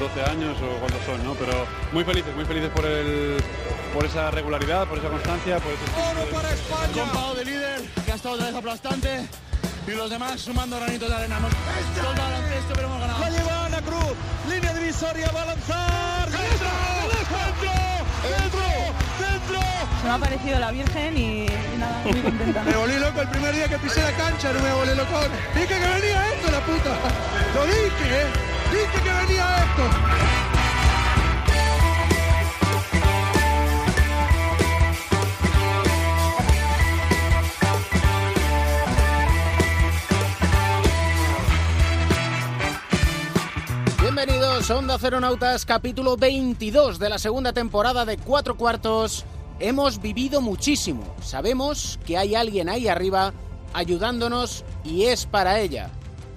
12 años o cuántos son, ¿no? Pero muy felices, muy felices por el por esa regularidad, por esa constancia, por ese Oro para España. de líder, que ha estado otra vez aplastante. Y los demás sumando granitos de arena. Hemos baloncesto, pero hemos ganado. La lleva Ana Cruz, línea divisoria, va a lanzar. ¡Dentro! ¡Dentro! ¡Dentro! ¡Dentro! Se me ha parecido la Virgen y, y nada, muy contenta. Me volví loco el primer día que pisé la cancha, no me volví loco. Dije que venía esto, la puta. Lo dije, ¿eh? Que venía esto. Bienvenidos a Onda Ceronautas, capítulo 22 de la segunda temporada de Cuatro Cuartos. Hemos vivido muchísimo. Sabemos que hay alguien ahí arriba ayudándonos y es para ella.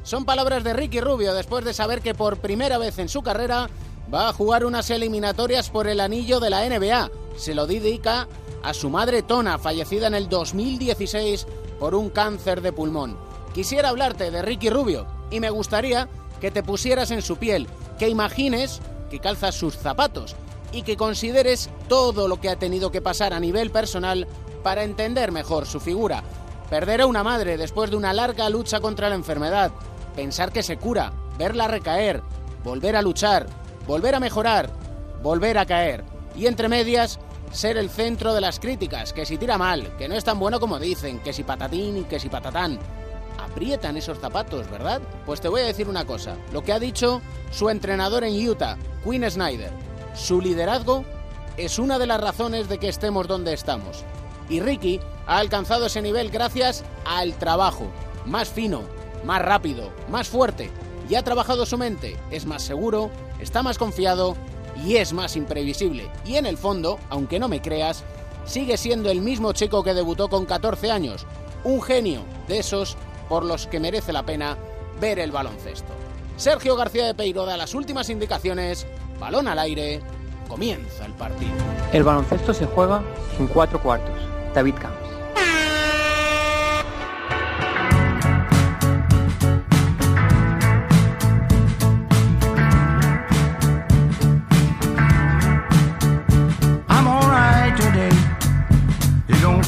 Son palabras de Ricky Rubio después de saber que por primera vez en su carrera va a jugar unas eliminatorias por el anillo de la NBA. Se lo dedica a su madre Tona, fallecida en el 2016 por un cáncer de pulmón. Quisiera hablarte de Ricky Rubio y me gustaría que te pusieras en su piel, que imagines que calzas sus zapatos y que consideres todo lo que ha tenido que pasar a nivel personal para entender mejor su figura. Perder a una madre después de una larga lucha contra la enfermedad, pensar que se cura, verla recaer, volver a luchar, volver a mejorar, volver a caer y entre medias ser el centro de las críticas, que si tira mal, que no es tan bueno como dicen, que si patatín que si patatán aprietan esos zapatos, ¿verdad? Pues te voy a decir una cosa, lo que ha dicho su entrenador en Utah, Quinn Snyder. Su liderazgo es una de las razones de que estemos donde estamos. Y Ricky ha alcanzado ese nivel gracias al trabajo, más fino, más rápido, más fuerte. Y ha trabajado su mente, es más seguro, está más confiado y es más imprevisible. Y en el fondo, aunque no me creas, sigue siendo el mismo chico que debutó con 14 años. Un genio de esos por los que merece la pena ver el baloncesto. Sergio García de Peiro da las últimas indicaciones, balón al aire, comienza el partido. El baloncesto se juega en cuatro cuartos. David Camps.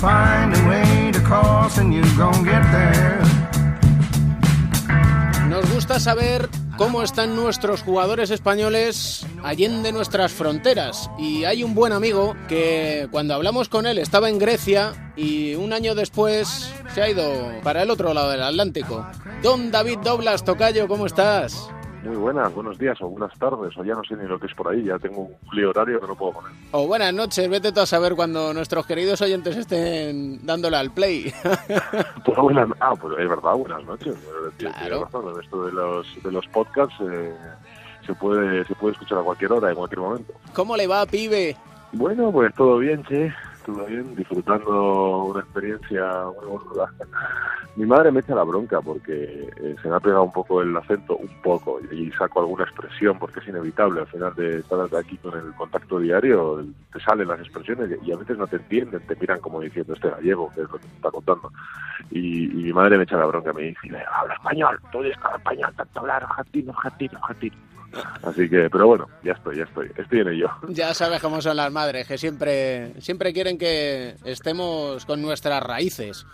Find a way to cross and you're gonna get there. Nos gusta saber cómo están nuestros jugadores españoles allende nuestras fronteras. Y hay un buen amigo que cuando hablamos con él estaba en Grecia y un año después se ha ido para el otro lado del Atlántico. Don David Doblas, Tocayo, ¿cómo estás? Muy buenas, buenos días o buenas tardes, o ya no sé ni lo que es por ahí, ya tengo un lío horario que no puedo poner. O buenas noches, vete tú a saber cuando nuestros queridos oyentes estén dándole al play. Pues buenas, ah, pues es verdad, buenas noches. Claro. razón, esto de los, de los podcasts eh, se, puede, se puede escuchar a cualquier hora, en cualquier momento. ¿Cómo le va, pibe? Bueno, pues todo bien, che, todo bien, disfrutando una experiencia muy bonita. Mi madre me echa la bronca porque eh, se me ha pegado un poco el acento, un poco, y saco alguna expresión porque es inevitable. Al final de estar aquí con el contacto diario, te salen las expresiones y a veces no te entienden, te miran como diciendo este gallego, que es lo que me está contando. Y, mi madre me echa la bronca, me dice, habla español, tú hablar español, tanto hablar argentino, argentino, argentino. Así que, pero bueno, ya estoy, ya estoy, estoy en ello. Ya sabes cómo son las madres, que siempre, siempre quieren que estemos con nuestras raíces.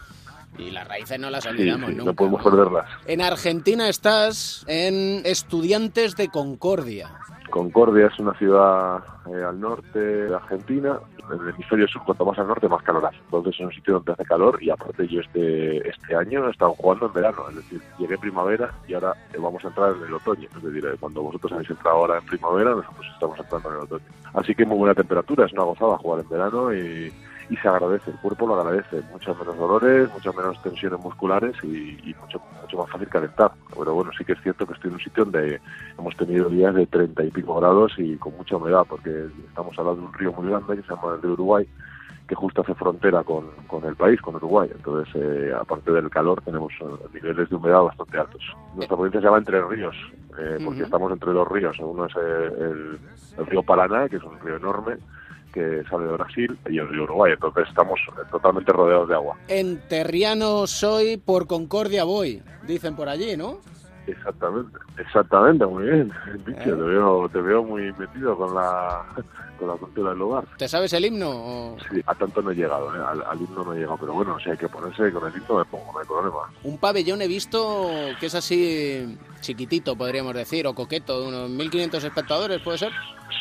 Y las raíces no las Sí, olvidamos sí, nunca. no podemos perderlas. En Argentina estás en Estudiantes de Concordia. Concordia es una ciudad eh, al norte de Argentina. En el hemisferio sur, cuanto más al norte, más calor hace. Entonces es un sitio donde hace calor y aparte yo este, este año he estado jugando en verano. Es decir, llegué primavera y ahora eh, vamos a entrar en el otoño. Es decir, eh, cuando vosotros habéis entrado ahora en primavera, nosotros estamos entrando en el otoño. Así que muy buena temperatura, es una gozada jugar en verano y, y se agradece, el cuerpo lo agradece. Muchos menos dolores, muchas menos tensiones musculares y, y mucho, mucho más fácil calentar. Pero bueno, sí que es cierto que estoy en un sitio donde hemos tenido días de 30 y pico grados y con mucha humedad, porque estamos al lado de un río muy grande que se llama el río Uruguay, que justo hace frontera con, con el país, con Uruguay. Entonces, eh, aparte del calor, tenemos eh, niveles de humedad bastante altos. Nuestra provincia se llama Entre Ríos, eh, porque estamos entre dos ríos. Uno es eh, el, el río Paraná, que es un río enorme, que sale de Brasil, y el río Uruguay. Entonces, estamos totalmente rodeados de agua. En Terriano soy, por Concordia voy, dicen por allí, ¿no? Exactamente, exactamente, muy bien. Bicho, Eh. te, veo, te veo muy metido con la, con la cultura del lugar. ¿Te sabes el himno? o- Sí, a tanto no he llegado, ¿eh? al, al himno no he llegado, pero bueno, si hay que ponerse con el himno me pongo, no hay problema. Un pabellón he visto que es así chiquitito, podríamos decir, o coqueto, de unos 1.500 espectadores, ¿puede ser?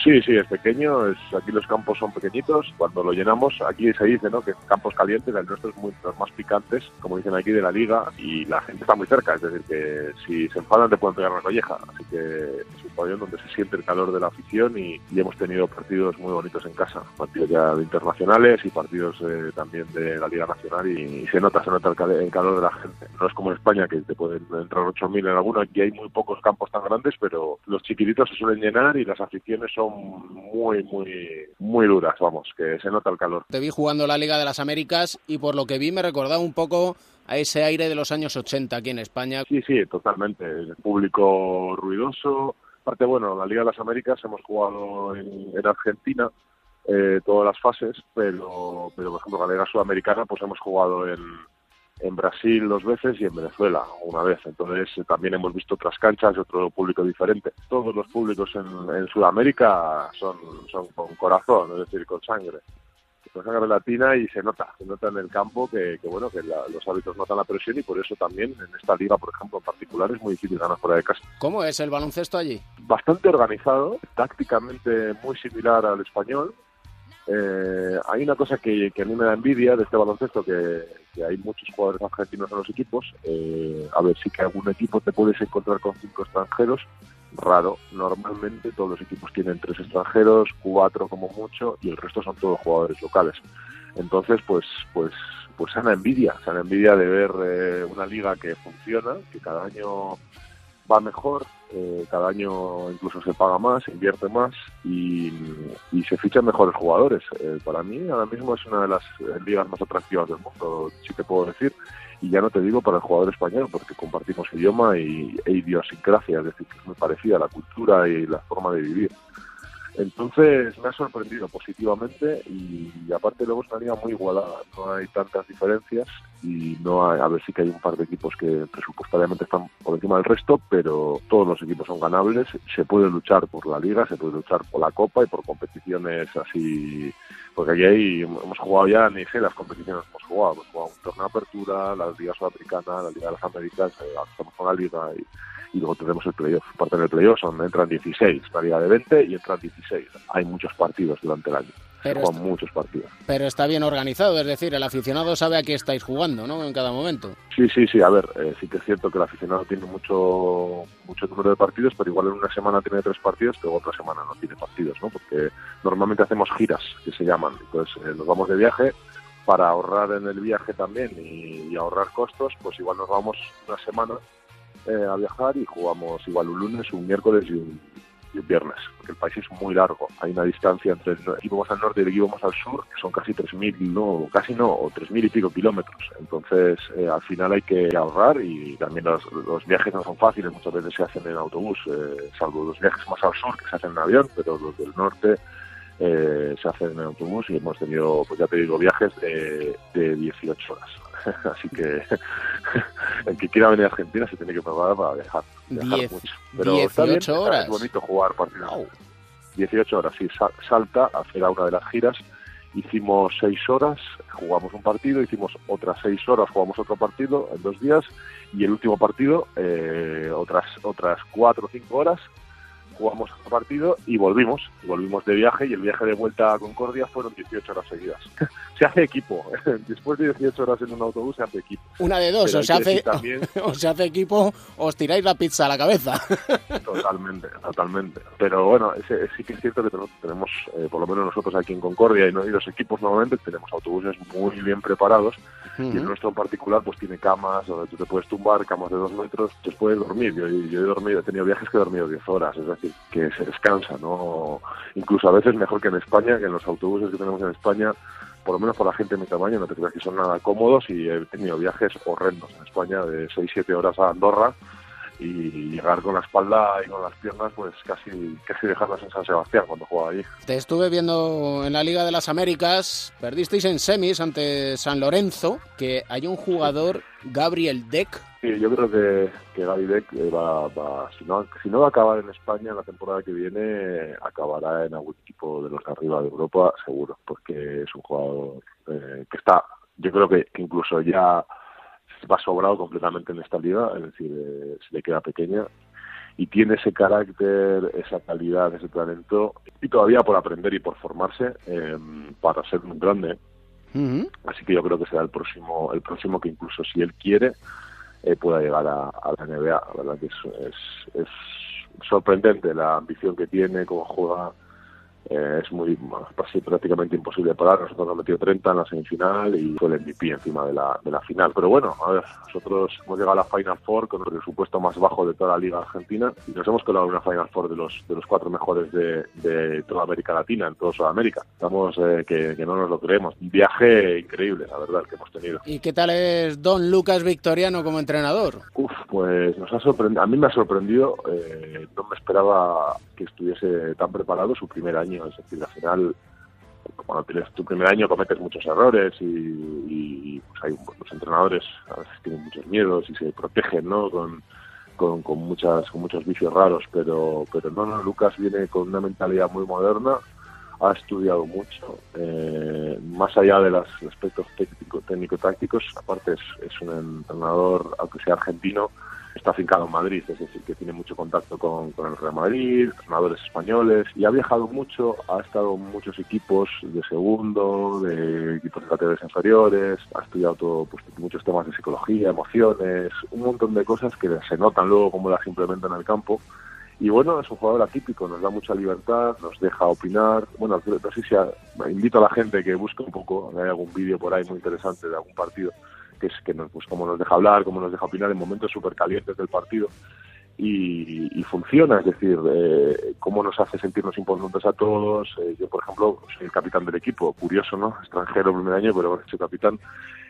Sí, sí, es pequeño, es, aquí los campos son pequeñitos, cuando lo llenamos, aquí se dice ¿no? que campos calientes, el nuestro es muy, los más picantes, como dicen aquí, de la liga, y la gente está muy cerca, es decir, que si se enfadan te pueden pegar una colleja, así que es un pabellón donde se siente el calor de la afición y, y hemos tenido partidos muy bonitos en casa, partidos ya de internacionales y partidos eh, también de la Liga Nacional y, se nota, se nota el, el calor de la gente. No es como en España que te pueden entrar 8.000 en alguno, aquí hay muy pocos campos tan grandes, pero los chiquititos se suelen llenar y las aficiones son muy, muy, muy duras, vamos, que se nota el calor. Te vi jugando la Liga de las Américas y por lo que vi me recordaba un poco a ese aire de los años 80 aquí en España. Sí, sí, totalmente. El público ruidoso. Aparte, bueno, la Liga de las Américas hemos jugado en, en Argentina eh, todas las fases, pero, pero por ejemplo, la Liga Sudamericana, pues hemos jugado en, en Brasil dos veces y en Venezuela una vez. Entonces eh, también hemos visto otras canchas, otro público diferente. Todos los públicos en, en Sudamérica son, son con corazón, es decir, con sangre. Con sangre latina y se nota, se nota en el campo que, que bueno, que la- los árbitros notan la presión y por eso también en esta liga, por ejemplo, en particular, es muy difícil ganar fuera de casa. ¿Cómo es el baloncesto allí? Bastante organizado, tácticamente muy similar al español, eh, hay una cosa que, a mí me da envidia de este baloncesto, que, que hay muchos jugadores argentinos en los equipos. Eh, a ver, sí que algún equipo te puedes encontrar con cinco extranjeros, raro. Normalmente todos los equipos tienen tres extranjeros, cuatro como mucho, y el resto son todos jugadores locales. Entonces, pues, pues, pues sana envidia, sana envidia de ver eh, una liga que funciona, que cada año va mejor, eh, cada año incluso se paga más, invierte más y, y se fichan mejores jugadores. Eh, para mí ahora mismo es una de las eh, ligas más atractivas del mundo, si te puedo decir. Y ya no te digo para el jugador español, porque compartimos idioma y, e idiosincrasia, es decir, que es muy parecida la cultura y la forma de vivir. Entonces me ha sorprendido positivamente y, aparte luego es una liga muy igualada, no hay tantas diferencias y no hay, a ver sí que hay un par de equipos que presupuestariamente están por encima del resto, pero todos los equipos son ganables, se puede luchar por la liga, se puede luchar por la copa y por competiciones así, porque aquí hay, hemos jugado ya, ni sé las competiciones que hemos jugado, hemos jugado un torneo de apertura, la Liga Sudamericana, la Liga de las Américas, eh, estamos con la liga y y luego tenemos el playoff. Parte del playoff son, entran 16, una liga de 20 y entran 16. Hay muchos partidos durante el año. Pero está- muchos partidos. Pero está bien organizado, es decir, el aficionado sabe a qué estáis jugando, ¿no? En cada momento. Sí, sí, sí. A ver, eh, sí que es cierto que el aficionado tiene mucho mucho número de partidos, pero igual en una semana tiene tres partidos, pero otra semana no tiene partidos, ¿no? Porque normalmente hacemos giras, que se llaman. Entonces eh, nos vamos de viaje para ahorrar en el viaje también y, y ahorrar costos, pues igual nos vamos una semana eh, a viajar y jugamos igual un lunes, un miércoles y un, y un viernes, porque el país es muy largo. Hay una distancia entre el equipo más al norte y el equipo más al sur, que son casi 3.000, no, casi no, o 3.000 y pico kilómetros. Entonces, eh, al final hay que ahorrar y también los, los viajes no son fáciles, muchas veces se hacen en autobús, eh, salvo los viajes más al sur que se hacen en avión, pero los del norte eh, se hacen en autobús y hemos tenido, pues ya te digo, viajes de, de 18 horas. Así que el que quiera venir a Argentina se tiene que preparar para viajar. viajar Diez- mucho. Pero está bien, 18 está- horas. Es bonito jugar partidos. 18 horas, sí. Sa- Salta era una de las giras. Hicimos 6 horas, jugamos un partido, hicimos otras 6 horas, jugamos otro partido en dos días y el último partido, eh, otras otras 4 o 5 horas, jugamos otro partido y volvimos. Volvimos de viaje y el viaje de vuelta a Concordia fueron 18 horas seguidas. se hace equipo. Después de 18 horas en un autobús se hace equipo. Una de dos, Pero o se, hace, también- o se hace equipo o os tiráis la pizza a la cabeza. Totalmente, totalmente. Pero bueno, ese, sí que es cierto que tenemos, tenemos, eh, por lo menos nosotros aquí en Concordia y, no- y los equipos normalmente tenemos autobuses muy bien preparados y el nuestro en particular pues tiene camas donde tú te puedes tumbar, camas de dos metros, te puedes dormir. Yo, yo he dormido, he tenido viajes que he dormido 10 horas, es decir, que se descansa, ¿no? Incluso a veces mejor que en España, que en los autobuses que tenemos en España, por lo menos por la gente de mi tamaño, no te creas que son nada cómodos y he tenido viajes horrendos en España de 6-7 horas a Andorra y llegar con la espalda y con las piernas, pues casi, casi dejarlas en San Sebastián cuando jugaba allí. Te estuve viendo en la Liga de las Américas, perdisteis en semis ante San Lorenzo, que hay un jugador, Gabriel Deck. Sí, yo creo que, que Gaby Deck eh, va, va, si, no, si no va a acabar en España la temporada que viene, acabará en algún equipo de los de arriba de Europa, seguro, porque es un jugador eh, que está, yo creo que, que incluso ya va sobrado completamente en esta liga, es decir, eh, se le queda pequeña y tiene ese carácter, esa calidad, ese talento y todavía por aprender y por formarse eh, para ser un grande. Así que yo creo que será el próximo, el próximo que incluso si él quiere eh, pueda llegar a, a la NBA. La verdad que es, es, es sorprendente la ambición que tiene, cómo juega. Eh, es muy casi prácticamente imposible parar. Nosotros nos metido 30 en la semifinal y fue el MVP encima de la, de la final. Pero bueno, a ver, nosotros hemos llegado a la Final Four con el presupuesto más bajo de toda la Liga Argentina y nos hemos colado en una Final Four de los, de los cuatro mejores de, de toda América Latina, en toda Sudamérica. Estamos eh, que, que no nos lo creemos. Un viaje increíble, la verdad, el que hemos tenido. ¿Y qué tal es Don Lucas Victoriano como entrenador? Uf, pues nos ha sorprendido, a mí me ha sorprendido, eh, no me esperaba que estuviese tan preparado su primer año, es decir, al final, cuando tienes tu primer año cometes muchos errores y, pues hay los entrenadores a veces tienen muchos miedos y se protegen, ¿no? Con, con, muchas con muchos vicios raros, pero pero no, no, Lucas viene con una mentalidad muy moderna, ha estudiado mucho, eh, más allá de los aspectos técnico, técnico-tácticos, aparte es, es un entrenador, aunque sea argentino, está afincado en Madrid, es decir, que tiene mucho contacto con, el Real Madrid, entrenadores españoles, y ha viajado mucho, ha estado en muchos equipos de segundo, de equipos de categorías inferiores, ha estudiado todo, pues, muchos temas de psicología, emociones, un montón de cosas que se notan luego cómo las implementan en el campo. Y bueno, es un jugador atípico, nos da mucha libertad, nos deja opinar. Bueno, no sé si invito a la gente que busque un poco, hay algún vídeo por ahí muy interesante de algún partido, que es que nos, pues cómo nos deja hablar, cómo nos deja opinar en momentos súper calientes del partido. Y, y, funciona, es decir, eh, cómo nos hace sentirnos importantes a todos. Eh, yo, por ejemplo, soy el capitán del equipo, curioso, ¿no? Extranjero primer año, pero bueno, soy capitán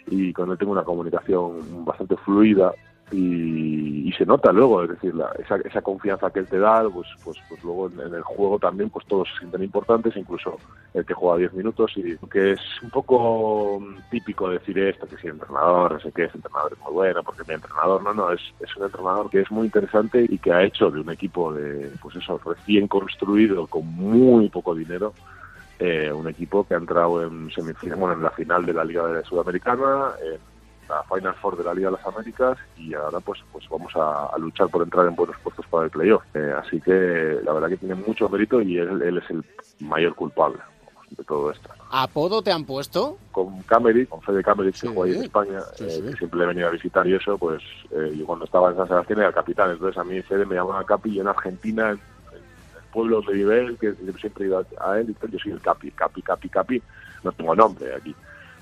y con él tengo una comunicación bastante fluida y, y se nota luego, es decir, la, esa, esa confianza que él te da, pues, pues, pues luego en, el juego también, pues todos se sienten importantes, incluso el que juega 10 minutos y que es un poco típico decir esto, que si entrenador, no sé qué, ese entrenador es muy bueno, porque mi entrenador, no, no, es, es un entrenador que es muy interesante y que ha hecho de un equipo de, pues eso, recién construido con muy poco dinero, eh, un equipo que ha entrado en semifinal, bueno, en la final de la Liga Sudamericana, en la Final Four de la Liga de las Américas y ahora pues pues vamos a, a luchar por entrar en buenos puestos para el playoff. Eh, así que la verdad que tiene mucho mérito y él, él es el mayor culpable de todo esto. ¿Apodo te han puesto? Con Camery, con Fede Camery, sí, que juega ahí en España, sí, sí. Eh, que siempre le he venido a visitar y eso, pues eh, yo cuando estaba en San Sebastián era el capitán, entonces a mí Fede me llamaba Capi y en Argentina, en, el pueblo donde vive él, que siempre he ido a, a él, y yo soy el Capi, Capi, Capi, Capi, no tengo nombre aquí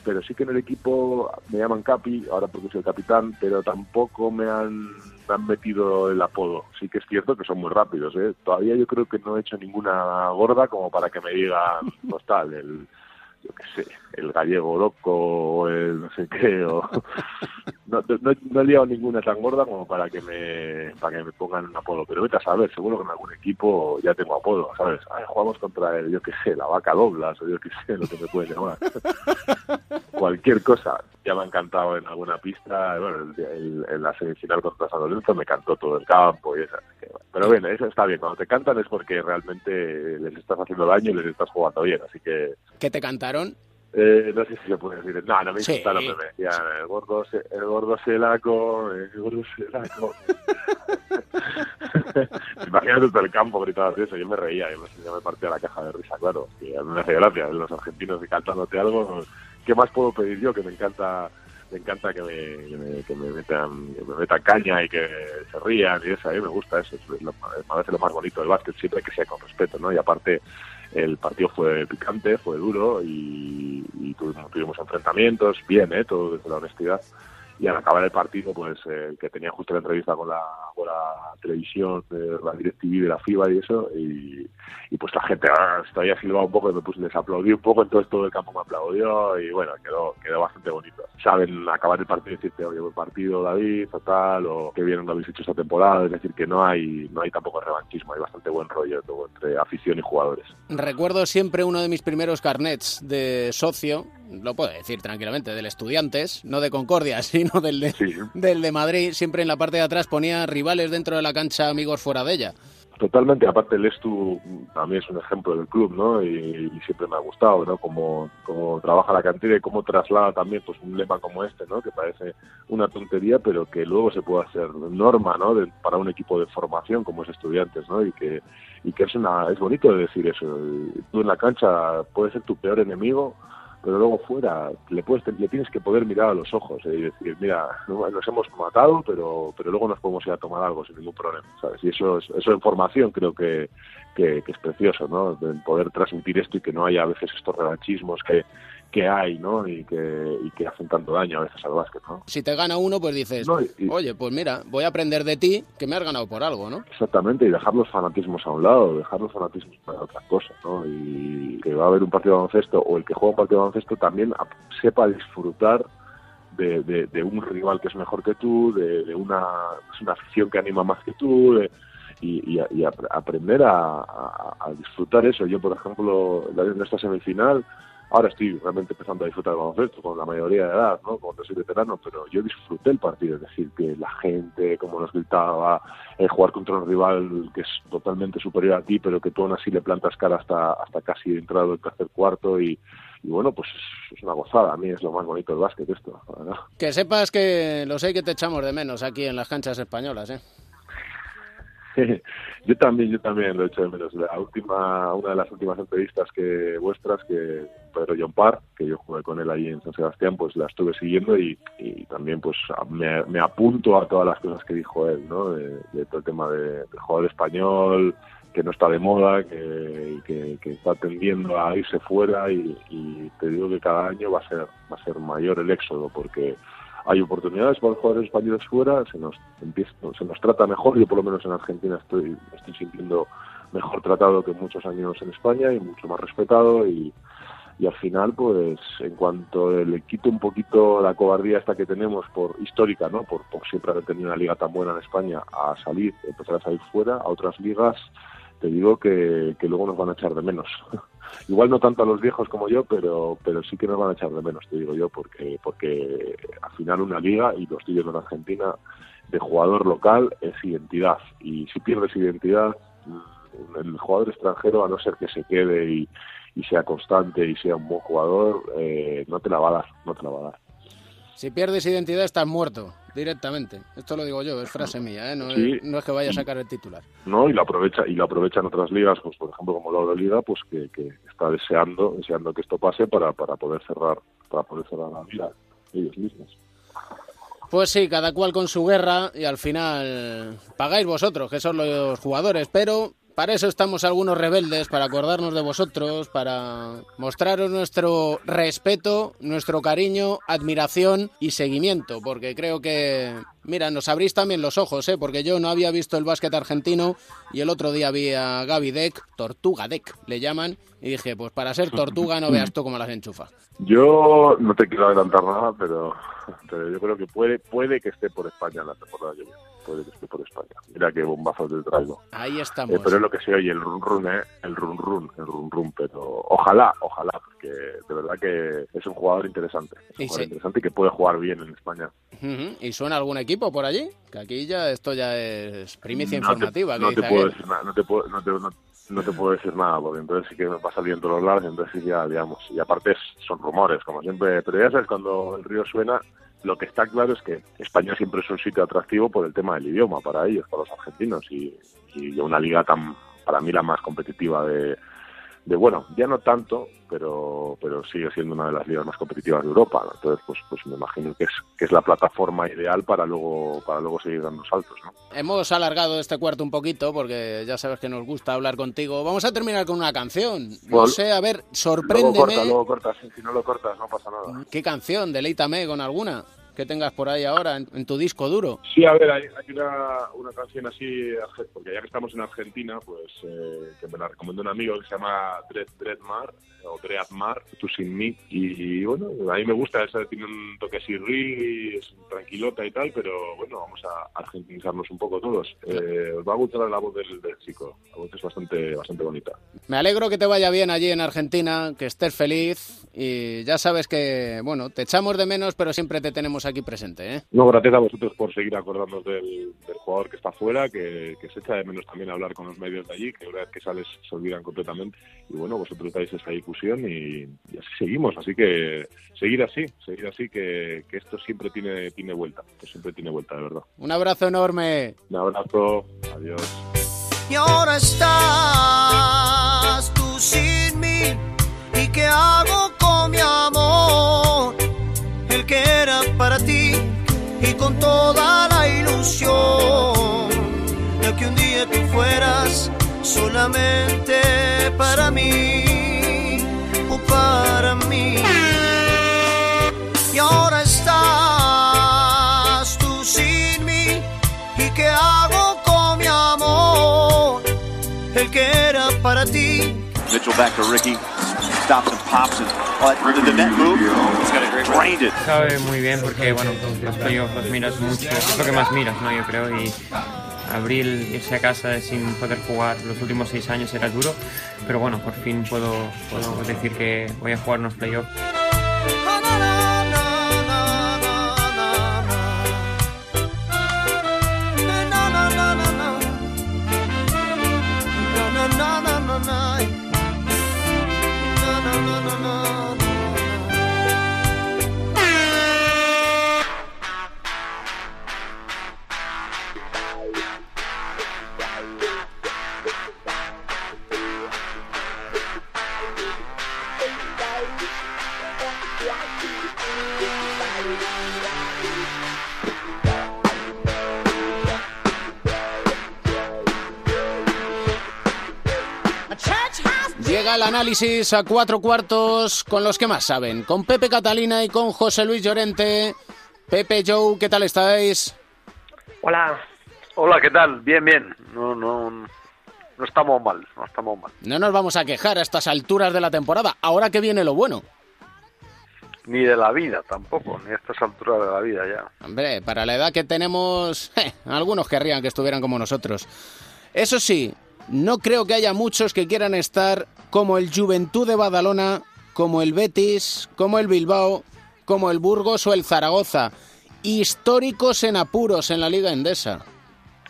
pero sí que en el equipo me llaman Capi, ahora porque soy el capitán, pero tampoco me han, han metido el apodo. Sí que es cierto que son muy rápidos, ¿eh? Todavía yo creo que no he hecho ninguna gorda como para que me digan, pues tal, el, yo qué sé, el gallego loco o el no sé qué, o... No, no, no, he liado ninguna tan gorda como para que me para que me pongan un apodo, pero vete a saber, seguro que en algún equipo ya tengo apodo, ¿sabes? Ay, jugamos contra el, yo qué sé, la vaca doblas, o yo qué sé, lo que me pueden llamar. Cualquier cosa, ya me ha encantado en alguna pista, bueno, el, el, en la semifinal contra San Lorenzo me cantó todo el campo y esa. Pero bueno, eso está bien, cuando te cantan es porque realmente les estás haciendo daño y les estás jugando bien, así que... ¿Qué te Eh, no sé si se puede decir. No, no me sí. insultaron, me decían el gordo, el gordo selaco, el gordo selaco. Imagínate todo el campo gritando eso. Yo me reía, yo me, partía la caja de risa, claro. Y a mí me hace gracia los argentinos cantándote algo. ¿Qué más puedo pedir yo? Que me encanta me encanta que me, que me, que me, metan, que me metan caña y que se rían y eso, a mí me gusta eso, es lo, me parece lo más bonito del básquet, siempre que sea con respeto, ¿no? Y aparte el partido fue picante, fue duro y, tuvimos, tuvimos, enfrentamientos, bien, ¿eh? todo desde la honestidad. Y al acabar el partido, pues eh, que tenía justo la entrevista con la, con la televisión, de la DirecTV de la FIBA y eso, y, y pues la gente ah, todavía silbaba un poco, y me puse, les aplaudí un poco, entonces todo el campo me aplaudió y bueno, quedó, quedó bastante bonito. Saben acabar el partido y decirte, oye, buen partido David, o tal, o qué bien lo habéis hecho esta temporada, es decir, que no hay, no hay tampoco revanchismo, hay bastante buen rollo entre afición y jugadores. Recuerdo siempre uno de mis primeros carnets de socio, lo puedo decir tranquilamente, del Estudiantes, no de Concordia, sino del de, Sí. del de Madrid. Siempre en la parte de atrás ponía rivales dentro de la cancha, amigos fuera de ella. Totalmente, aparte el Estu a mí es un ejemplo del club, ¿no? Y, y siempre me ha gustado, ¿no? Cómo, cómo trabaja la cantera y cómo traslada también pues un lema como este, ¿no? Que parece una tontería, pero que luego se puede hacer norma, ¿no? De- para un equipo de formación como es estudiantes, ¿no? Y que y que es una es bonito de decir eso. Tú en la cancha puedes ser tu peor enemigo, pero luego fuera le puedes le tienes que poder mirar a los ojos eh, y decir mira no- nos hemos matado pero pero luego nos podemos ir a tomar algo sin ningún problema sabes y eso es, eso en formación creo que, que, es precioso no de poder transmitir esto y que no haya a veces estos revanchismos que que hay no y que y que hacen tanto daño a veces al básquet no Si te gana uno, pues dices, No, y- y- oye, pues mira, voy a aprender de ti, que me has ganado por algo, ¿no? Exactamente, y dejar los fanatismos a un lado, dejar los fanatismos para otras cosas, ¿no? Y que va a haber un partido de baloncesto o el que juega un partido de baloncesto también sepa disfrutar de, de- de un rival que es mejor que tú, de, de una, es una afición que anima más que tú, de- y, y a- y aprender a, a- a disfrutar eso. Yo, por ejemplo, en esta semifinal, ahora estoy realmente empezando a disfrutar del baloncesto con la mayoría de edad, ¿no? Cuando soy veterano, pero yo disfruté el partido, es decir, que la gente, como nos gritaba, eh, jugar contra un rival que es totalmente superior a ti, pero que tú aún así le plantas cara hasta, hasta casi entrado el tercer cuarto y, bueno, pues es, una gozada, a mí es lo más bonito del básquet esto, la verdad. Que sepas que lo sé que te echamos de menos aquí en las canchas españolas, ¿eh? yo también, yo también lo he hecho de menos. La última, una de las últimas entrevistas que vuestras, que Pedro John Parr, que yo jugué con él ahí en San Sebastián, pues la estuve siguiendo y, y también pues me, me apunto a todas las cosas que dijo él, ¿no? De, de todo el tema de, del jugador español, que no está de moda, que, que, que está tendiendo a irse fuera y, y te digo que cada año va a ser va a ser mayor el éxodo porque hay oportunidades para los jugadores españoles fuera, se nos empieza, se nos trata mejor, yo por lo menos en Argentina estoy, estoy sintiendo mejor tratado que muchos años en España y mucho más respetado y, y al final pues en cuanto le quito un poquito la cobardía esta que tenemos por histórica, ¿no? Por, por siempre haber tenido una liga tan buena en España a salir, empezar a salir fuera a otras ligas, te digo que, que luego nos van a echar de menos. Igual no tanto a los viejos como yo, pero pero sí que nos van a echar de menos, te digo yo, porque porque al final una liga, y lo estoy viendo en Argentina, de jugador local es identidad. Y si pierdes identidad, mm, el jugador extranjero, a no ser que se quede y, y sea constante y sea un buen jugador, eh, no te la va a dar, no te la va a dar. Si pierdes identidad estás muerto, directamente. Esto lo digo yo, es frase mía, ¿eh? No, Sí. es, no es que vaya a sacar el titular. ¿no? Y lo aprovecha y lo aprovechan otras ligas, pues por ejemplo como la Euroliga, pues que, que está deseando, deseando que esto pase para, para poder cerrar, para poder cerrar la liga ellos mismos. Pues sí, cada cual con su guerra y al final pagáis vosotros, que son los jugadores, pero para eso estamos algunos rebeldes, para acordarnos de vosotros, para mostraros nuestro respeto, nuestro cariño, admiración y seguimiento, porque creo que, mira, nos abrís también los ojos, ¿eh? porque yo no había visto el básquet argentino y el otro día vi a Gaby Deck, Tortuga Deck le llaman, y dije, pues para ser tortuga no veas tú cómo las enchufa. Yo no te quiero adelantar nada, pero, pero yo creo que puede puede que esté por España en la temporada que viene. Puede que esté por España. Mira qué bombazo te traigo. Ahí estamos. Eh, pero es lo que se oye, el run run, ¿eh? El run run, el run run. Pero ojalá, ojalá, porque de verdad que es un jugador interesante. Es un jugador sí. interesante y que puede jugar bien en España. ¿Y suena algún equipo por allí? Que aquí ya esto ya es primicia No informativa. No te, puedo decir nada, no te puedo, no te, no- no te puedo decir nada, porque entonces sí que me va a salir en todos los lados, entonces sí ya, digamos, y aparte son rumores, como siempre, pero ya sabes, cuando el río suena, lo que está claro es que España siempre es un sitio atractivo por el tema del idioma para ellos, para los argentinos, y, y una liga tan, para mí la más competitiva de, de bueno, ya no tanto, pero pero sigue siendo una de las ligas más competitivas de Europa, ¿no? entonces pues pues me imagino que es que es la plataforma ideal para luego para luego seguir dando saltos, ¿no? Hemos alargado este cuarto un poquito porque ya sabes que nos gusta hablar contigo. Vamos a terminar con una canción. No sé, a ver, Luego sorpréndeme. corta, luego cortas, si no lo cortas no pasa nada. ¿Qué canción? Deleítame con alguna. Que tengas por ahí ahora en, en tu disco duro. Sí, a ver, hay, hay una, una canción así, porque ya que estamos en Argentina, pues eh, que me la recomendó un amigo que se llama Dread, Dreadmar, o Dreadmar, Tú Sin Mí, y, bueno, a mí me gusta, esa tiene un toque así reggae, es tranquilota y tal, pero bueno, vamos a argentinizarnos un poco todos. Eh, os va a gustar la voz del, del chico, la voz es bastante, bastante bonita. Me alegro que te vaya bien allí en Argentina, que estés feliz y ya sabes que, bueno, te echamos de menos, pero siempre te tenemos aquí presente, ¿eh? No, gracias a vosotros por seguir acordándonos del, del jugador que está fuera, que, que se echa de menos también hablar con los medios de allí, que una vez que sales se olvidan completamente. Y bueno, vosotros dais esa difusión y, y así seguimos. Así que seguir así, seguir así, que, que esto siempre tiene, tiene vuelta, que siempre tiene vuelta, de verdad. Un abrazo enorme. Un abrazo, adiós. Y ahora estás tú sin mí. ¿Y qué hago solamente para mí o para mí. Y ahora estás tú sin mí. ¿Y qué hago con mi amor? El que era para ti. Mitchell back to Ricky. Stops and pops and oh, did the net move? He's got it drained it. Sabe muy bien porque, bueno, los playoffs los miras mucho, es lo que más miras, ¿no? Yo creo, y abril, irse a casa sin poder jugar los últimos seis años era duro, pero bueno, por fin puedo, puedo decir que voy a jugar unos playoffs. Análisis a cuatro cuartos con los que más saben, con Pepe Catalina y con José Luis Llorente. Pepe, Joe, ¿qué tal estáis? Hola. Hola, ¿qué tal? Bien, bien. No, no, no estamos mal, no estamos mal. No nos vamos a quejar a estas alturas de la temporada, ahora que viene lo bueno. Ni de la vida tampoco, ni a estas alturas de la vida ya. Hombre, para la edad que tenemos, eh, algunos querrían que estuvieran como nosotros. Eso sí, no creo que haya muchos que quieran estar como el Juventud de Badalona, como el Betis, como el Bilbao, como el Burgos o el Zaragoza. Históricos en apuros en la Liga Endesa.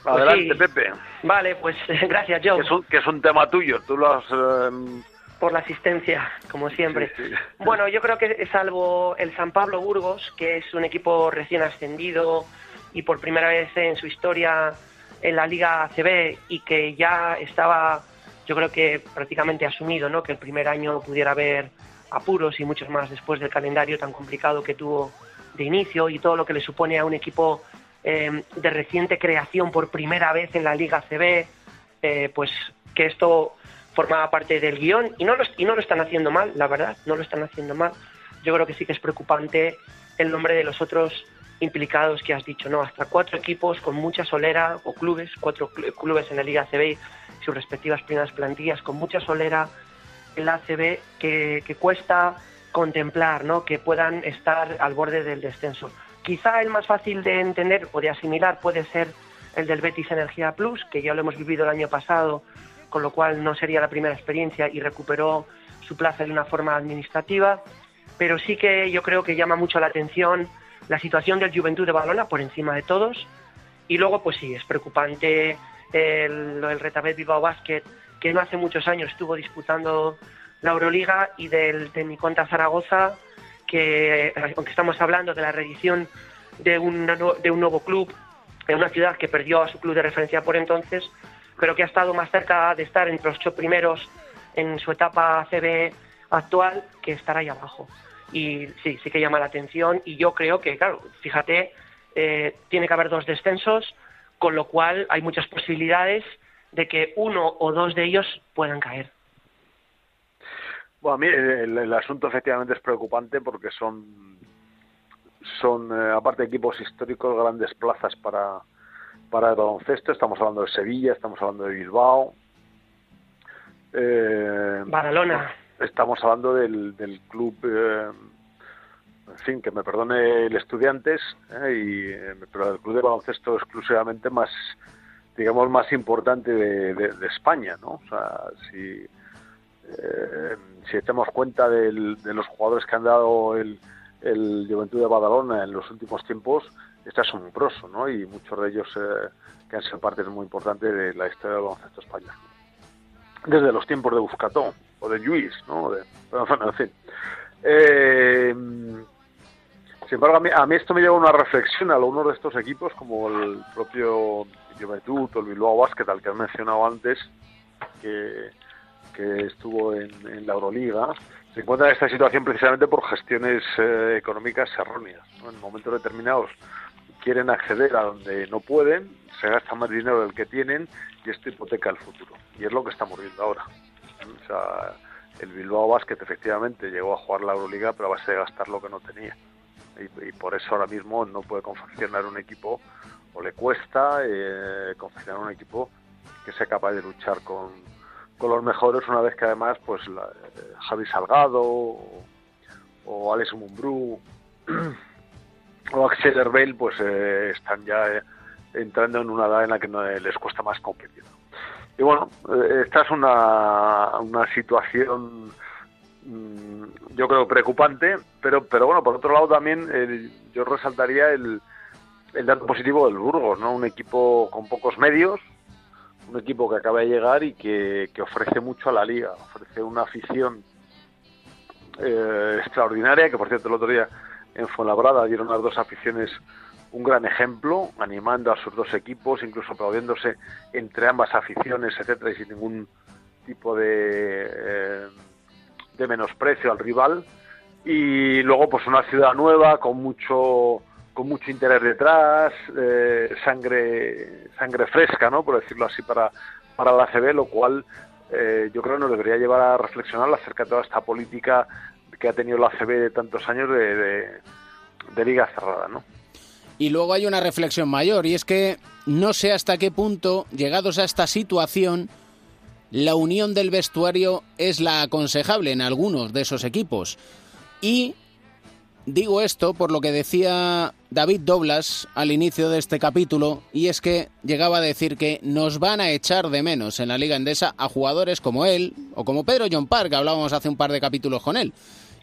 Adelante, Pepe. Vale, pues gracias, Joe. Que es, un, que es un tema tuyo, tú lo has... eh, Por la asistencia, como siempre. sí, sí. Bueno, yo creo que salvo el San Pablo Burgos, que es un equipo recién ascendido y por primera vez en su historia en la Liga ACB y que ya estaba, yo creo que prácticamente asumido, ¿no? Que el primer año pudiera haber apuros y muchos más después del calendario tan complicado que tuvo de inicio y todo lo que le supone a un equipo eh, de reciente creación por primera vez en la Liga ACB, eh, pues que esto formaba parte del guion y no, lo, y no lo están haciendo mal, la verdad, no lo están haciendo mal. Yo creo que sí que es preocupante el nombre de los otros implicados que has dicho, ¿no? Hasta cuatro equipos con mucha solera, o clubes, cuatro cl- clubes en la Liga ACB y sus respectivas primeras plantillas, con mucha solera en la ACB que, que cuesta contemplar, ¿no? Que puedan estar al borde del descenso. Quizá el más fácil de entender o de asimilar puede ser el del Betis Energía Plus, que ya lo hemos vivido el año pasado, con lo cual no sería la primera experiencia y recuperó su plaza de una forma administrativa, pero sí que yo creo que llama mucho la atención la situación del Juventud de Balona por encima de todos y luego pues sí, es preocupante el, el Retabet Bilbao Basket que no hace muchos años estuvo disputando la Euroliga y del Tecniconta Zaragoza que aunque estamos hablando de la reedición de, una de un nuevo club en una ciudad que perdió a su club de referencia por entonces, pero que ha estado más cerca de estar entre los ocho primeros en su etapa CB actual que estar ahí abajo. Y sí, sí que llama la atención y yo creo que, claro, fíjate, eh, tiene que haber dos descensos, con lo cual hay muchas posibilidades de que uno o dos de ellos puedan caer. Bueno, a mí el, el asunto efectivamente es preocupante porque son son, eh, aparte de equipos históricos, grandes plazas para, para el baloncesto. Estamos hablando de Sevilla, estamos hablando de Bilbao. Eh, Badalona. Estamos hablando del, del club, eh, fin, que me perdone el Estudiantes, eh, y, eh, pero el club de baloncesto exclusivamente más, digamos, más importante de, de- España, ¿no? O sea, si, eh, si echamos cuenta de los jugadores que han dado el, el Juventud de Badalona en los últimos tiempos, está asombroso, ¿no? Y muchos de ellos eh, que han sido partes muy importantes de la historia del baloncesto español. Desde los tiempos de Buscató o de Lluís, ¿no? De, bueno, en fin. Eh, sin embargo, a mí, a mí esto me lleva a una reflexión a algunos de estos equipos, como el propio Juventud o el Bilbao Basket, al que has mencionado antes, que, estuvo en, la Euroliga, se encuentra en esta situación precisamente por gestiones eh, económicas erróneas. ¿no? En momentos determinados quieren acceder a donde no pueden, se gastan más dinero del que tienen y esto hipoteca el futuro. Y es lo que estamos viendo ahora. O sea, el Bilbao Basket efectivamente llegó a jugar la Euroliga, pero a base de gastar lo que no tenía. Y, por eso ahora mismo no puede confeccionar un equipo, o le cuesta eh, confeccionar un equipo que sea capaz de luchar con, con los mejores, una vez que además pues la, eh, Javi Salgado o, Alex Mumbrú o Axel Herbel pues eh, están ya eh, entrando en una edad en la que no, eh, les cuesta más competir. Y bueno, esta es una, una situación yo creo preocupante, pero pero bueno, por otro lado también yo resaltaría el, el dato positivo del Burgos, ¿no? Un equipo con pocos medios, un equipo que acaba de llegar y que, que ofrece mucho a la liga, ofrece una afición eh, extraordinaria, que por cierto el otro día en Fuenlabrada dieron las dos aficiones un gran ejemplo, animando a sus dos equipos, incluso aplaudiéndose entre ambas aficiones, etcétera, y sin ningún tipo de, eh, de menosprecio al rival. Y luego, pues una ciudad nueva con mucho con mucho interés detrás, eh, sangre sangre fresca, ¿no? Por decirlo así para para la CB, lo cual eh, yo creo que nos debería llevar a reflexionar acerca de toda esta política que ha tenido la CB de tantos años de, de, de liga cerrada, ¿no? Y luego hay una reflexión mayor, y es que no sé hasta qué punto, llegados a esta situación, la unión del vestuario es la aconsejable en algunos de esos equipos. Y digo esto por lo que decía David Doblas al inicio de este capítulo, y es que llegaba a decir que nos van a echar de menos en la Liga Endesa a jugadores como él, o como Pedro John Park, que hablábamos hace un par de capítulos con él.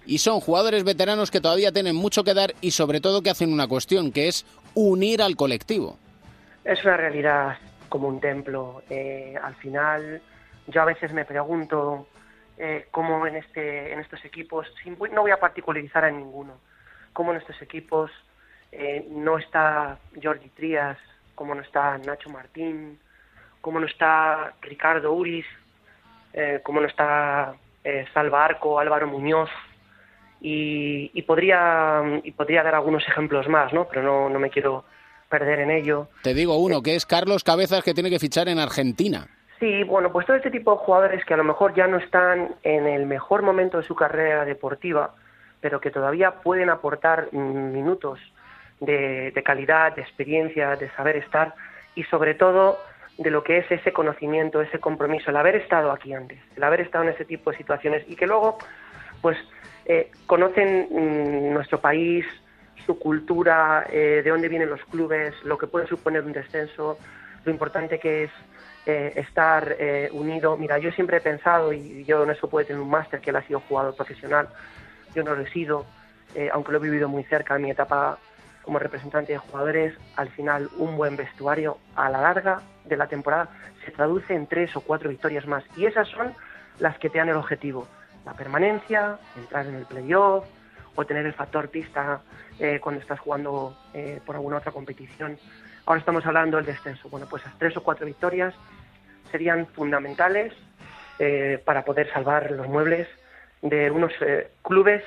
Y son jugadores veteranos que todavía tienen mucho que dar y sobre todo que hacen una cuestión, que es unir al colectivo. Es una realidad como un templo. Eh, al final, yo a veces me pregunto eh, cómo en, este, en estos equipos, sin- no voy a particularizar a ninguno, cómo en estos equipos eh, no está Jordi Trías, cómo no está Nacho Martín, cómo no está Ricardo Uris, eh, cómo no está eh, Salva Arco, Álvaro Muñoz, y, y podría y podría dar algunos ejemplos más, ¿no? Pero no, no me quiero perder en ello. Te digo uno, que es Carlos Cabezas, que tiene que fichar en Argentina. Sí, bueno, pues todo este tipo de jugadores que a lo mejor ya no están en el mejor momento de su carrera deportiva, pero que todavía pueden aportar mm, minutos de, de calidad, de experiencia, de saber estar y sobre todo de lo que es ese conocimiento, ese compromiso, el haber estado aquí antes, el haber estado en ese tipo de situaciones y que luego, pues, eh, conocen mm, nuestro país, su cultura, eh, de dónde vienen los clubes, lo que puede suponer un descenso, lo importante que es eh, estar eh, unido. Mira, yo siempre he pensado, y yo en eso puede tener un máster, que él ha sido jugador profesional, yo no lo he sido, eh, aunque lo he vivido muy cerca en mi etapa como representante de jugadores, al final un buen vestuario a la larga de la temporada se traduce en tres o cuatro victorias más. Y esas son las que te dan el objetivo. La permanencia, entrar en el playoff o tener el factor pista eh, cuando estás jugando eh, por alguna otra competición. Ahora estamos hablando del descenso. Bueno, pues esas tres o cuatro victorias serían fundamentales eh, para poder salvar los muebles de unos eh, clubes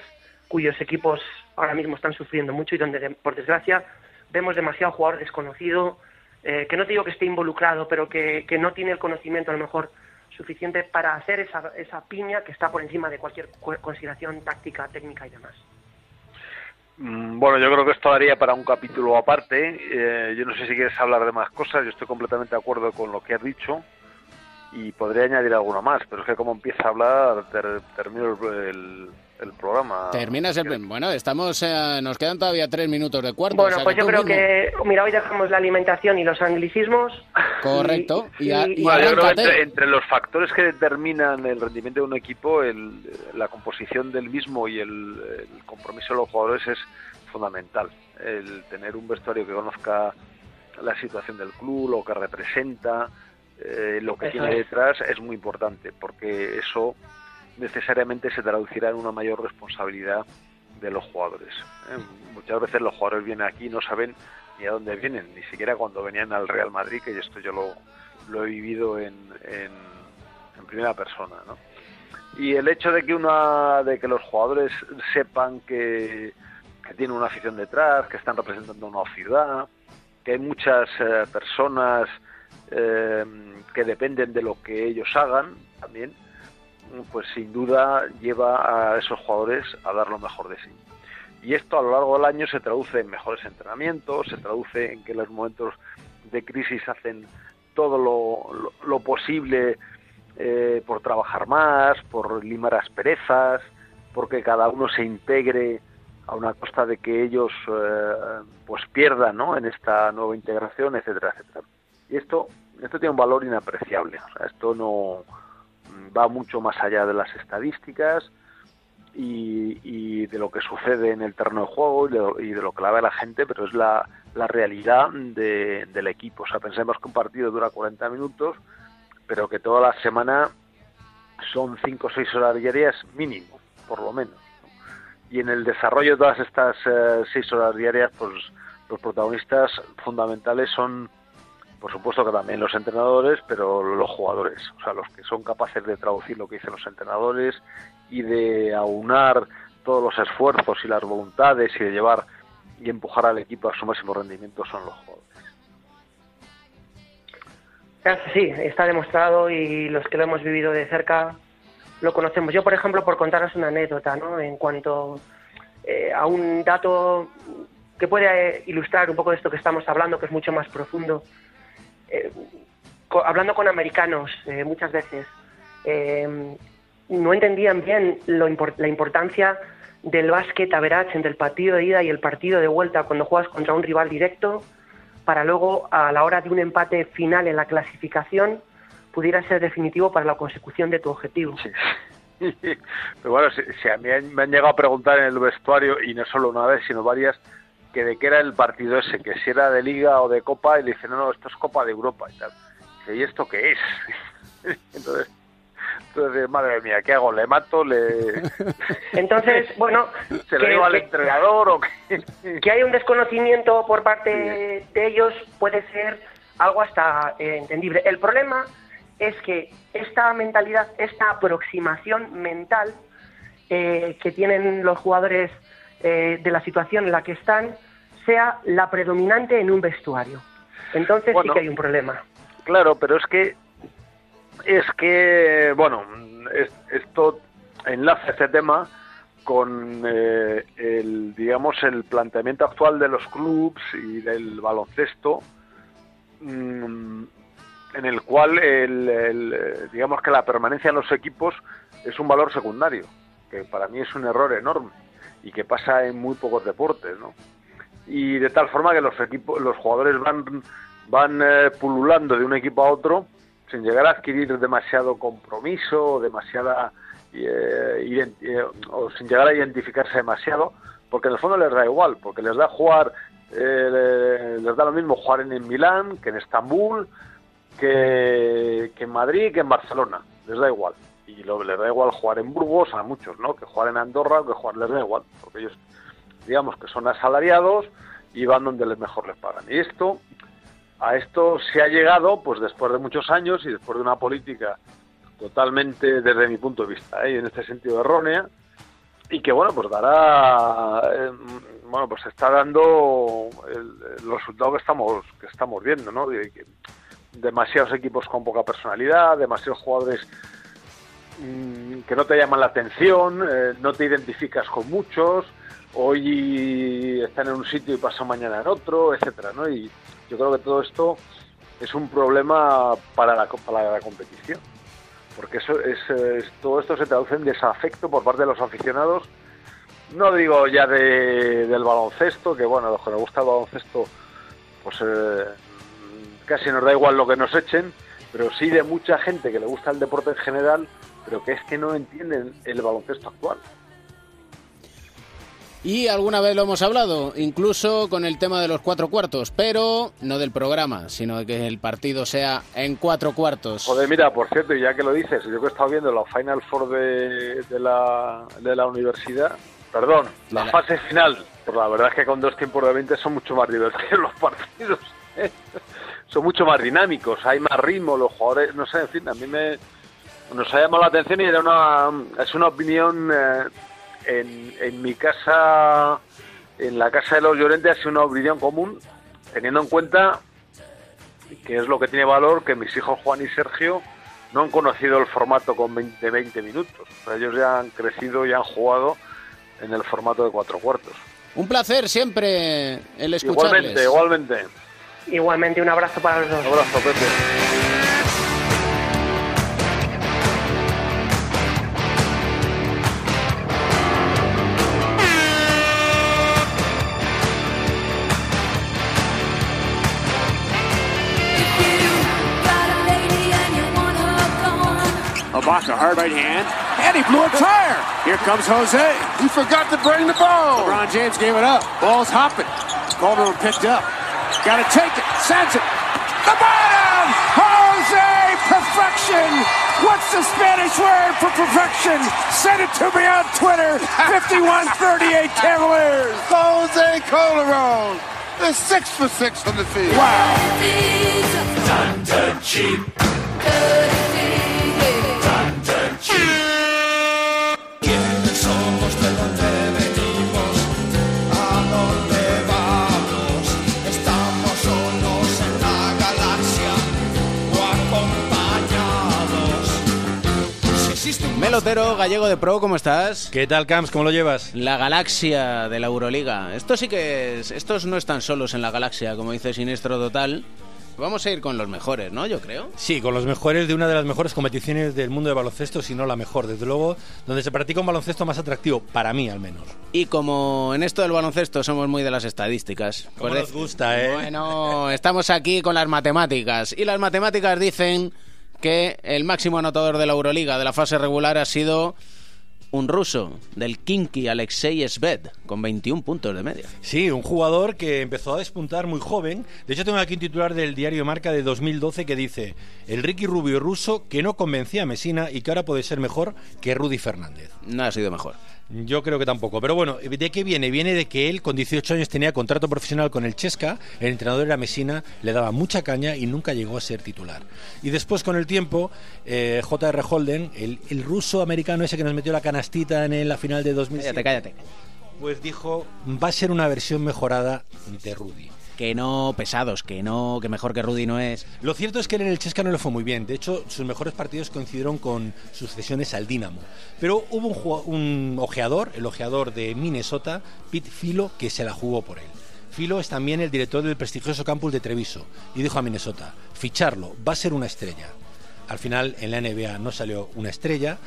cuyos equipos ahora mismo están sufriendo mucho y donde, de- por desgracia, vemos demasiado jugador desconocido, eh, que no te digo que esté involucrado, pero que, que no tiene el conocimiento a lo mejor suficiente para hacer esa, esa piña que está por encima de cualquier cu- consideración táctica, técnica y demás. Mm, Bueno, yo creo que esto daría para un capítulo aparte. Eh, yo no sé si quieres hablar de más cosas. Yo estoy completamente de acuerdo con lo que has dicho y podría añadir alguno más, pero es que como empieza a hablar, ter- termino el, el- el programa. Terminas el... Bueno, estamos... eh, nos quedan todavía tres minutos de cuarto. Bueno, o sea pues yo creo mismo. que, mira, hoy dejamos la alimentación y los anglicismos. Correcto. Y, a- y Bueno, yo creo que arráncate. entre, entre los factores que determinan el rendimiento de un equipo, el- la composición del mismo y el, el compromiso de los jugadores es fundamental. El tener un vestuario que conozca la situación del club, lo que representa, eh, lo que Eso tiene es. detrás es muy importante, porque eso necesariamente se traducirá en una mayor responsabilidad de los jugadores. ¿eh? Muchas veces los jugadores vienen aquí y no saben ni a dónde vienen, ni siquiera cuando venían al Real Madrid, que esto yo lo, lo he vivido en, en, en primera persona. ¿no? Y el hecho de que, una, de que los jugadores sepan que, que tienen una afición detrás, que están representando una ciudad, que hay muchas eh, personas eh, que dependen de lo que ellos hagan también, pues sin duda lleva a esos jugadores a dar lo mejor de sí. Y esto a lo largo del año se traduce en mejores entrenamientos, se traduce en que en los momentos de crisis hacen todo lo, posible eh, por trabajar más, por limar asperezas, porque cada uno se integre a una costa de que ellos eh, pues pierdan ¿no? en esta nueva integración, etcétera, etcétera. Y esto, esto tiene un valor inapreciable. O sea, esto no va mucho más allá de las estadísticas y, y de lo que sucede en el terreno de juego y de, lo- y de lo que la ve la gente, pero es la, la realidad de- del equipo. O sea, pensemos que un partido dura 40 minutos, pero que toda la semana son 5 o 6 horas diarias mínimo, por lo menos. Y en el desarrollo de todas estas 6 horas diarias, pues los protagonistas fundamentales son, por supuesto que también los entrenadores, pero los jugadores, o sea, los que son capaces de traducir lo que dicen los entrenadores y de aunar todos los esfuerzos y las voluntades y de llevar y empujar al equipo a su máximo rendimiento son los jugadores. Es- Sí, está demostrado y los que lo hemos vivido de cerca lo conocemos. Yo, por ejemplo, por contaros una anécdota, ¿no? En cuanto eh, a un dato que puede ilustrar un poco de esto que estamos hablando, que es mucho más profundo. Eh, hablando con americanos eh, muchas veces, eh, no entendían bien lo impor- la importancia del básquet average entre el partido de ida y el partido de vuelta cuando juegas contra un rival directo para luego a la hora de un empate final en la clasificación pudiera ser definitivo para la consecución de tu objetivo. Pero bueno, si, si a mí me han llegado a preguntar en el vestuario, y no solo una vez, sino varias, que de qué era el partido ese, que si era de Liga o de Copa, y le dicen, no, no, esto es Copa de Europa y tal. Dice, ¿y esto qué es? entonces, entonces, madre mía, ¿qué hago? ¿Le mato? ¿Le, Entonces, bueno, ¿Se lo digo al que- entrenador o qué? que hay un desconocimiento por parte de ellos puede ser algo hasta eh, entendible. El problema es que esta mentalidad, esta aproximación mental eh, que tienen los jugadores eh, de la situación en la que están sea la predominante en un vestuario. Entonces Bueno. sí que hay un problema. Claro, pero es que es que bueno, es- esto enlaza este tema con eh, el digamos el planteamiento actual de los clubs y del baloncesto mm, en el cual el, el, digamos que la permanencia en los equipos es un valor secundario, que para mí es un error enorme y que pasa en muy pocos deportes, ¿no? Y de tal forma que los equipos, los jugadores van van eh, pululando de un equipo a otro sin llegar a adquirir demasiado compromiso demasiada eh, eh, o sin llegar a identificarse demasiado porque en el fondo les da igual porque les da jugar eh, le- les da lo mismo jugar en, en Milán que en Estambul que, que en Madrid que en Barcelona les da igual. Y lo, les da igual jugar en Burgos a muchos no que jugar en Andorra que jugar les da igual porque ellos digamos que son asalariados y van donde les mejor les pagan y esto a esto se ha llegado pues después de muchos años y después de una política totalmente desde mi punto de vista ¿eh? y en este sentido errónea y que bueno pues dará eh, bueno pues está dando el, el resultado que estamos que estamos viendo no demasiados equipos con poca personalidad demasiados jugadores mm, que no te llaman la atención eh, no te identificas con muchos hoy están en un sitio y pasan mañana en otro, etcétera, ¿no? Y yo creo que todo esto es un problema para la, para la competición, porque eso es, todo esto se traduce en desafecto por parte de los aficionados. No digo ya de- del baloncesto, que bueno, a los que nos gusta el baloncesto, pues eh, casi nos da igual lo que nos echen, pero sí de mucha gente que le gusta el deporte en general, pero que es que no entienden el baloncesto actual. Y alguna vez lo hemos hablado, incluso con el tema de los cuatro cuartos, pero no del programa, sino de que el partido sea en cuatro cuartos. Joder, mira, por cierto, y ya que lo dices, yo que he estado viendo la Final Four de, de la, de la universidad, perdón, la, fase final, pues la verdad es que con dos tiempos de 20 son mucho más divertidos los partidos, ¿eh? son mucho más dinámicos, hay más ritmo, los jugadores, no sé, en fin, a mí me nos ha llamado la atención y era una, es una opinión eh, en, en mi casa, en la casa de los Llorentes, ha sido una opinión común, teniendo en cuenta que es lo que tiene valor que mis hijos Juan y Sergio no han conocido el formato con 20, de 20 minutos. O sea, ellos ya han crecido y han jugado en el formato de cuatro cuartos. Un placer siempre el escucharles. Igualmente, igualmente. Igualmente, un abrazo para los dos. Un abrazo, Pepe. Ibaka, hard right hand. And he blew a tire. Here comes Jose. He forgot to bring the ball. LeBron James gave it up. Ball's hopping. Calderon picked up. Got to take it. Sends it. The bottom! Jose! Perfection! What's the Spanish word for perfection? Send it to me on Twitter. 5138 Cavaliers. Jose Calderon. They're six for six from the field. Wow. cheap. Gallego de pro, ¿cómo estás? ¿Qué tal, Camps? ¿Cómo lo llevas? La galaxia de la Euroliga. Esto sí que es... Estos no están solos en la galaxia, como dice Sinestro Total. Vamos a ir con los mejores, ¿no? Yo creo. Sí, con los mejores de una de las mejores competiciones del mundo de baloncesto, si no la mejor, desde luego, donde se practica un baloncesto más atractivo, para mí al menos. Y como en esto del baloncesto somos muy de las estadísticas. Pues nos gusta, ¿eh? Bueno, estamos aquí con las matemáticas. Y las matemáticas dicen que el máximo anotador de la Euroliga de la fase regular ha sido un ruso, del Kinky Alexei Sved, con 21 puntos de media. Sí, un jugador que empezó a despuntar muy joven. De hecho, tengo aquí un titular del diario Marca de 2012 que dice: El Ricky Rubio ruso que no convencía a Mesina y que ahora puede ser mejor que Rudy Fernández. No ha sido mejor. Yo creo que tampoco. Pero bueno, ¿de qué viene? Viene de que él con 18 años tenía contrato profesional con el Chesca, el entrenador era Mesina, le daba mucha caña y nunca llegó a ser titular. Y después con el tiempo, eh, J.R. Holden, el, el ruso americano ese que nos metió la canastita en la final de 2007, Cállate, cállate. pues dijo, va a ser una versión mejorada de Rudy. Que no, pesados, que no, que mejor que Rudy no es. Lo cierto es que él en el Chesca no le fue muy bien. De hecho, sus mejores partidos coincidieron con sus cesiones al Dinamo. Pero hubo un, un ojeador, el ojeador de Minnesota, Pete Filo, que se la jugó por él. Filo es también el director del prestigioso campus de Treviso y dijo a Minnesota, ficharlo, va a ser una estrella. Al final en la NBA no salió una estrella.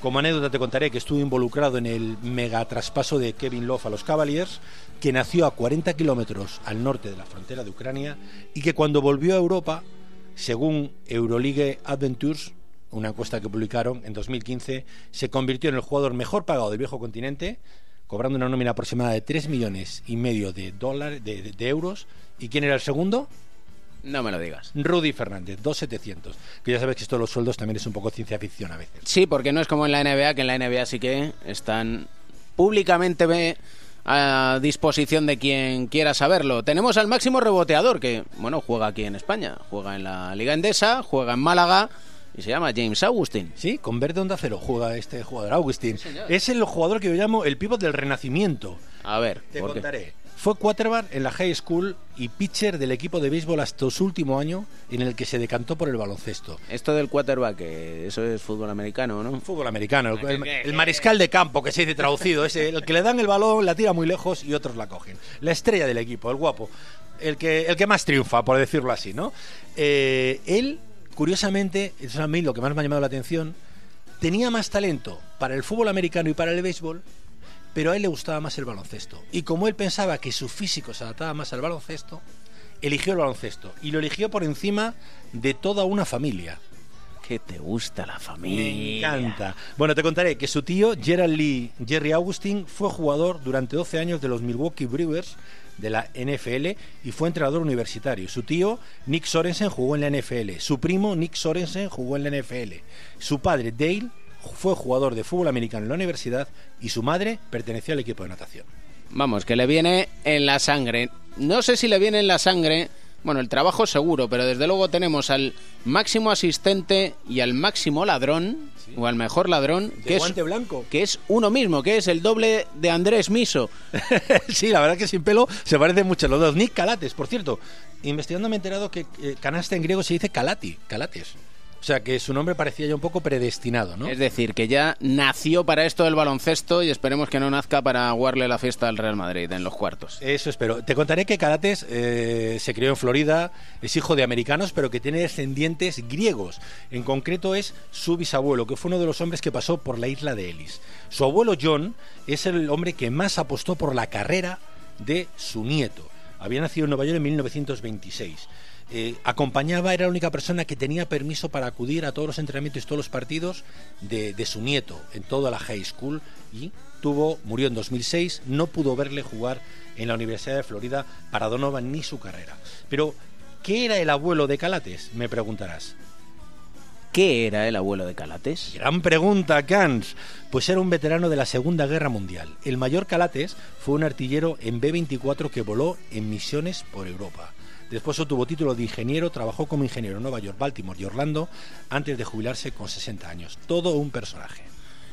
Como anécdota te contaré que estuvo involucrado en el mega traspaso de Kevin Love a los Cavaliers, que nació a 40 kilómetros al norte de la frontera de Ucrania y que cuando volvió a Europa, según Euroleague Adventures, una encuesta que publicaron en 2015, se convirtió en el jugador mejor pagado del viejo continente, cobrando una nómina aproximada de 3 millones y medio de, dólares, de euros. ¿Y quién era el segundo? No me lo digas. Rudy Fernández, 2.700. Que ya sabes que esto de los sueldos también es un poco ciencia ficción a veces. Sí, porque no es como en la NBA, que en la NBA sí que están públicamente a disposición de quien quiera saberlo. Tenemos al máximo reboteador, que, bueno, juega aquí en España. Juega en la Liga Endesa, juega en Málaga y se llama James Augustin. Sí, con verde onda cero juega este jugador, Augustin. es el jugador que yo llamo el pívot del renacimiento. A ver, Te ¿por qué? Fue quarterback en la high school y pitcher del equipo de béisbol hasta su último año en el que se decantó por el baloncesto. Esto del quarterback, eso es fútbol americano, ¿no? Fútbol americano, el, el- el mariscal de campo que se dice traducido, es el que le dan el balón, la tira muy lejos y otros la cogen. La estrella del equipo, el guapo, el que, el que más triunfa, por decirlo así, ¿no? Eh, él, curiosamente, eso es a mí lo que más me ha llamado la atención, tenía más talento para el fútbol americano y para el béisbol, pero a él le gustaba más el baloncesto. Y como él pensaba que su físico se adaptaba más al baloncesto, eligió el baloncesto y lo eligió por encima de toda una familia. Que te gusta la familia. Me encanta. Bueno, te contaré que su tío, Gerald Lee Jerry Augustin, fue jugador durante 12 años de los Milwaukee Brewers de la NFL y fue entrenador universitario. Su tío, Nick Sorensen, jugó en la NFL. Su primo, Nick Sorensen, jugó en la NFL. Su padre, Dale, fue jugador de fútbol americano en la universidad y su madre pertenecía al equipo de natación. Vamos, que le viene en la sangre. No sé si le viene en la sangre. Bueno, el trabajo seguro, pero desde luego tenemos al máximo asistente y al máximo ladrón, o al mejor ladrón, que es, blanco. que es uno mismo, que es el doble de Andrés Miso. sí, la verdad que sin pelo se parecen mucho los dos. Nick Calates, por cierto. Investigando me he enterado que eh, canasta en griego se dice calati, calates. O sea que su nombre parecía ya un poco predestinado, ¿no? Es decir, que ya nació para esto del baloncesto y esperemos que no nazca para aguarle la fiesta al Real Madrid en los cuartos. Eso espero. Te contaré que Calates eh, se crió en Florida, es hijo de americanos, pero que tiene descendientes griegos. En concreto es su bisabuelo, que fue uno de los hombres que pasó por la isla de Ellis. Su abuelo John es el hombre que más apostó por la carrera de su nieto. Había nacido en Nueva York en 1926. Eh, acompañaba, era la única persona que tenía permiso para acudir a todos los entrenamientos y todos los partidos de, de su nieto en toda la high school y tuvo, murió en 2006, no pudo verle jugar en la Universidad de Florida para Donovan ni su carrera. Pero, ¿qué era el abuelo de Calates? Me preguntarás. ¿Qué era el abuelo de Calates? Gran pregunta, Cans. Pues era un veterano de la Segunda Guerra Mundial. El mayor Calates fue un artillero en B-24 que voló en misiones por Europa. Después obtuvo título de ingeniero, trabajó como ingeniero en Nueva York, Baltimore y Orlando antes de jubilarse con 60 años. Todo un personaje.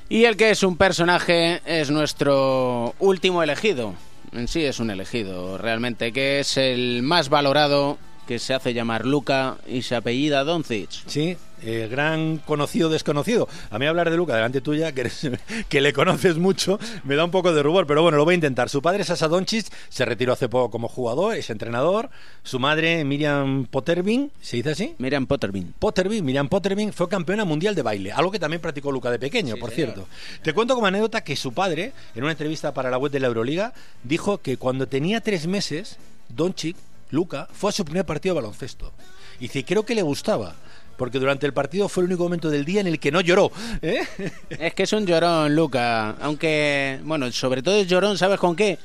Y el que es un personaje es nuestro último elegido. En sí es un elegido, realmente, que es el más valorado, que se hace llamar Luca y se apellida Doncic. Sí, eh, gran conocido desconocido. A mí hablar de Luca delante tuya, que, eres- que le conoces mucho, me da un poco de rubor, pero bueno, lo voy a intentar. Su padre, Sasa Doncic, se retiró hace poco como jugador, es entrenador. Su madre, Miriam Potterbin, ¿se dice así? Miriam Potterbin. Potterbin, Miriam Potterbin fue campeona mundial de baile, algo que también practicó Luca de pequeño, por cierto. Te cuento como anécdota que su padre, en una entrevista para la web de la Euroliga, dijo que cuando tenía tres meses, Doncic, Luca, fue a su primer partido de baloncesto. Y dice, creo que le gustaba, porque durante el partido fue el único momento del día en el que no lloró. ¿eh? Es que es un llorón, Luca. Aunque, bueno, sobre todo es llorón, ¿sabes con qué?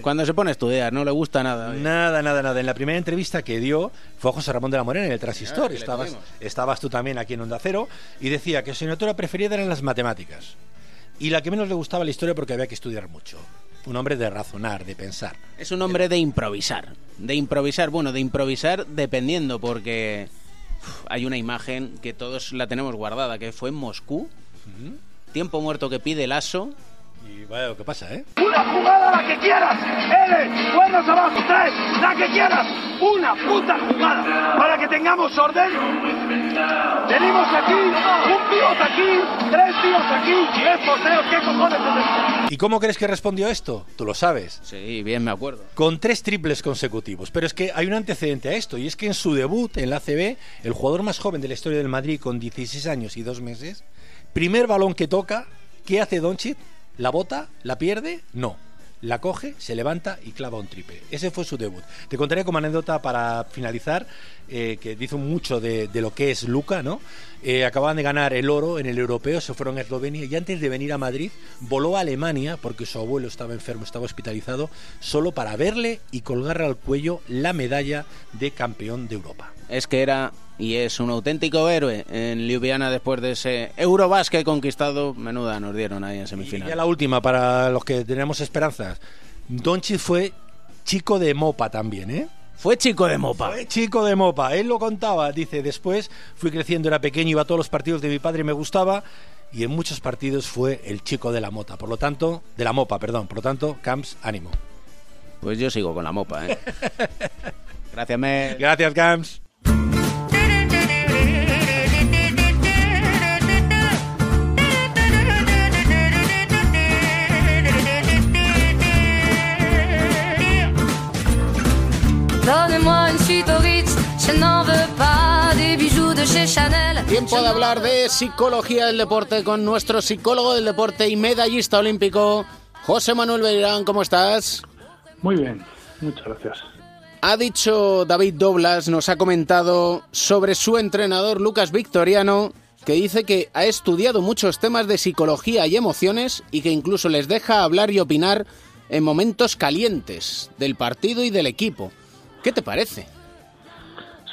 Cuando se pone a estudiar, no le gusta nada. oye. Nada, nada, nada. En la primera entrevista que dio fue a José Ramón de la Morena en el Transistor. Ah, estabas, estabas tú también aquí en Onda Cero. Y decía que su asignatura preferida eran las matemáticas. Y la que menos le gustaba la historia porque había que estudiar mucho. Un hombre de razonar, de pensar. Es un hombre de improvisar. De improvisar, bueno, de improvisar dependiendo, porque uf, hay una imagen que todos la tenemos guardada, que fue en Moscú. Tiempo muerto que pide el aso. Y vaya lo que pasa, ¿eh? Una jugada la que quieras. L, buenos abajo, tres, la que quieras. Una puta jugada para que tengamos orden. Tenemos aquí un pivot aquí, tres tíos aquí, tres porteros. ¿Qué cojones es esto? ¿Y cómo crees que respondió esto? Tú lo sabes. Sí, bien me acuerdo. Con tres triples consecutivos. Pero es que hay un antecedente a esto, y es que en su debut en la ACB, el jugador más joven de la historia del Madrid, con 16 años y dos meses, primer balón que toca, ¿qué hace Doncic? ¿La bota? ¿La pierde? No. La coge, se levanta y clava un triple. Ese fue su debut. Te contaré como anécdota para finalizar, eh, que dice mucho de, lo que es Luca, ¿no? Eh, acababan de ganar el oro en el europeo, se fueron a Eslovenia y antes de venir a Madrid voló a Alemania porque su abuelo estaba enfermo, estaba hospitalizado, solo para verle y colgarle al cuello la medalla de campeón de Europa. Es que era y es un auténtico héroe en Ljubljana después de ese Eurobásquet conquistado. Menuda nos dieron ahí en Y semifinal. ya la última, para los que tenemos esperanzas. Doncic fue chico de mopa también, ¿eh? Fue chico de mopa. Fue chico de mopa. Él lo contaba. Dice, después fui creciendo, era pequeño, iba a todos los partidos de mi padre y me gustaba. Y en muchos partidos fue el chico de la mota. Por lo tanto, de la mopa, perdón. Por lo tanto, Camps, ánimo. Pues yo sigo con la mopa, ¿eh? Gracias, Mel. Gracias, Gams. Tiempo de hablar de psicología del deporte con nuestro psicólogo del deporte y medallista olímpico, José Manuel Beirán. ¿Cómo estás? Muy bien, muchas gracias. Ha dicho David Doblas, nos ha comentado sobre su entrenador Lucas Victoriano, que dice que ha estudiado muchos temas de psicología y emociones y que incluso les deja hablar y opinar en momentos calientes del partido y del equipo. ¿Qué te parece?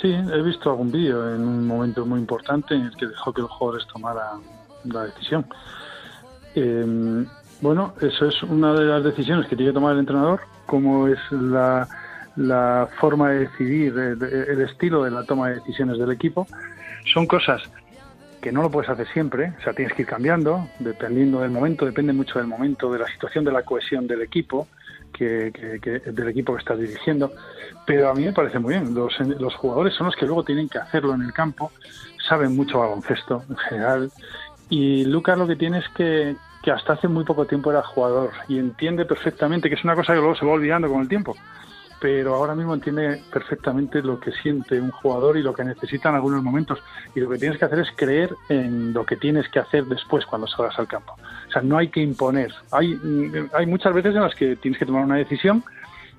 Sí, he visto algún vídeo en un momento muy importante en el que dejó que los jugadores tomaran la decisión. Eh, bueno, eso es una de las decisiones que tiene que tomar el entrenador, cómo es la, la forma de decidir, el, el estilo de la toma de decisiones del equipo. Son cosas que no lo puedes hacer siempre, o sea, tienes que ir cambiando, dependiendo del momento, depende mucho del momento, de la situación, de la cohesión del equipo, del equipo que estás dirigiendo. Pero a mí me parece muy bien, los, los jugadores son los que luego tienen que hacerlo en el campo, saben mucho baloncesto en general, y Lucas lo que tiene que, que hasta hace muy poco tiempo era jugador y entiende perfectamente, que es una cosa que luego se va olvidando con el tiempo, pero ahora mismo entiende perfectamente lo que siente un jugador y lo que necesita en algunos momentos. Y lo que tienes que hacer es creer en lo que tienes que hacer después cuando salgas al campo. No hay que imponer. Hay, hay muchas veces en las que tienes que tomar una decisión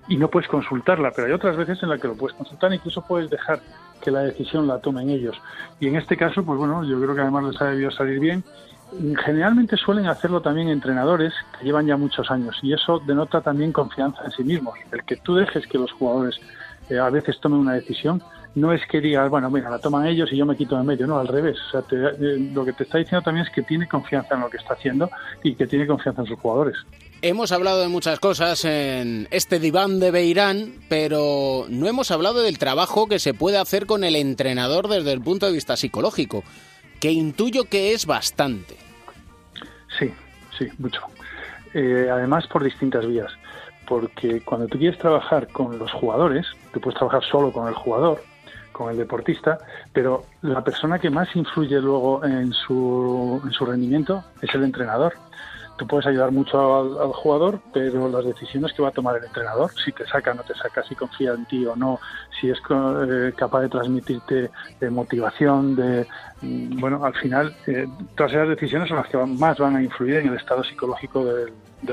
y no puedes consultarla, pero hay otras veces en las que lo puedes consultar incluso puedes dejar que la decisión la tomen ellos. Y en este caso, pues bueno, yo creo que además les ha debido salir bien. Generalmente suelen hacerlo también entrenadores que llevan ya muchos años y eso denota también confianza en sí mismos. El que tú dejes que los jugadores eh, a veces tomen una decisión no es que digas, bueno, mira, la toman ellos y yo me quito de medio, no, al revés. O sea, te- eh, lo que te está diciendo también es que tiene confianza en lo que está haciendo y que tiene confianza en sus jugadores. Hemos hablado de muchas cosas en este diván de Beirán, pero no hemos hablado del trabajo que se puede hacer con el entrenador desde el punto de vista psicológico, que intuyo que es bastante. Sí, sí, mucho. Eh, además, por distintas vías. Porque cuando tú quieres trabajar con los jugadores, tú puedes trabajar solo con el jugador, con el deportista, pero la persona que más influye luego en su, en su rendimiento es el entrenador. Tú puedes ayudar mucho al, jugador, pero las decisiones que va a tomar el entrenador, si te saca o no te saca, si confía en ti o no, si es eh, capaz de transmitirte eh, motivación, de mm, bueno, al final eh, todas esas decisiones son las que más van a influir en el estado psicológico del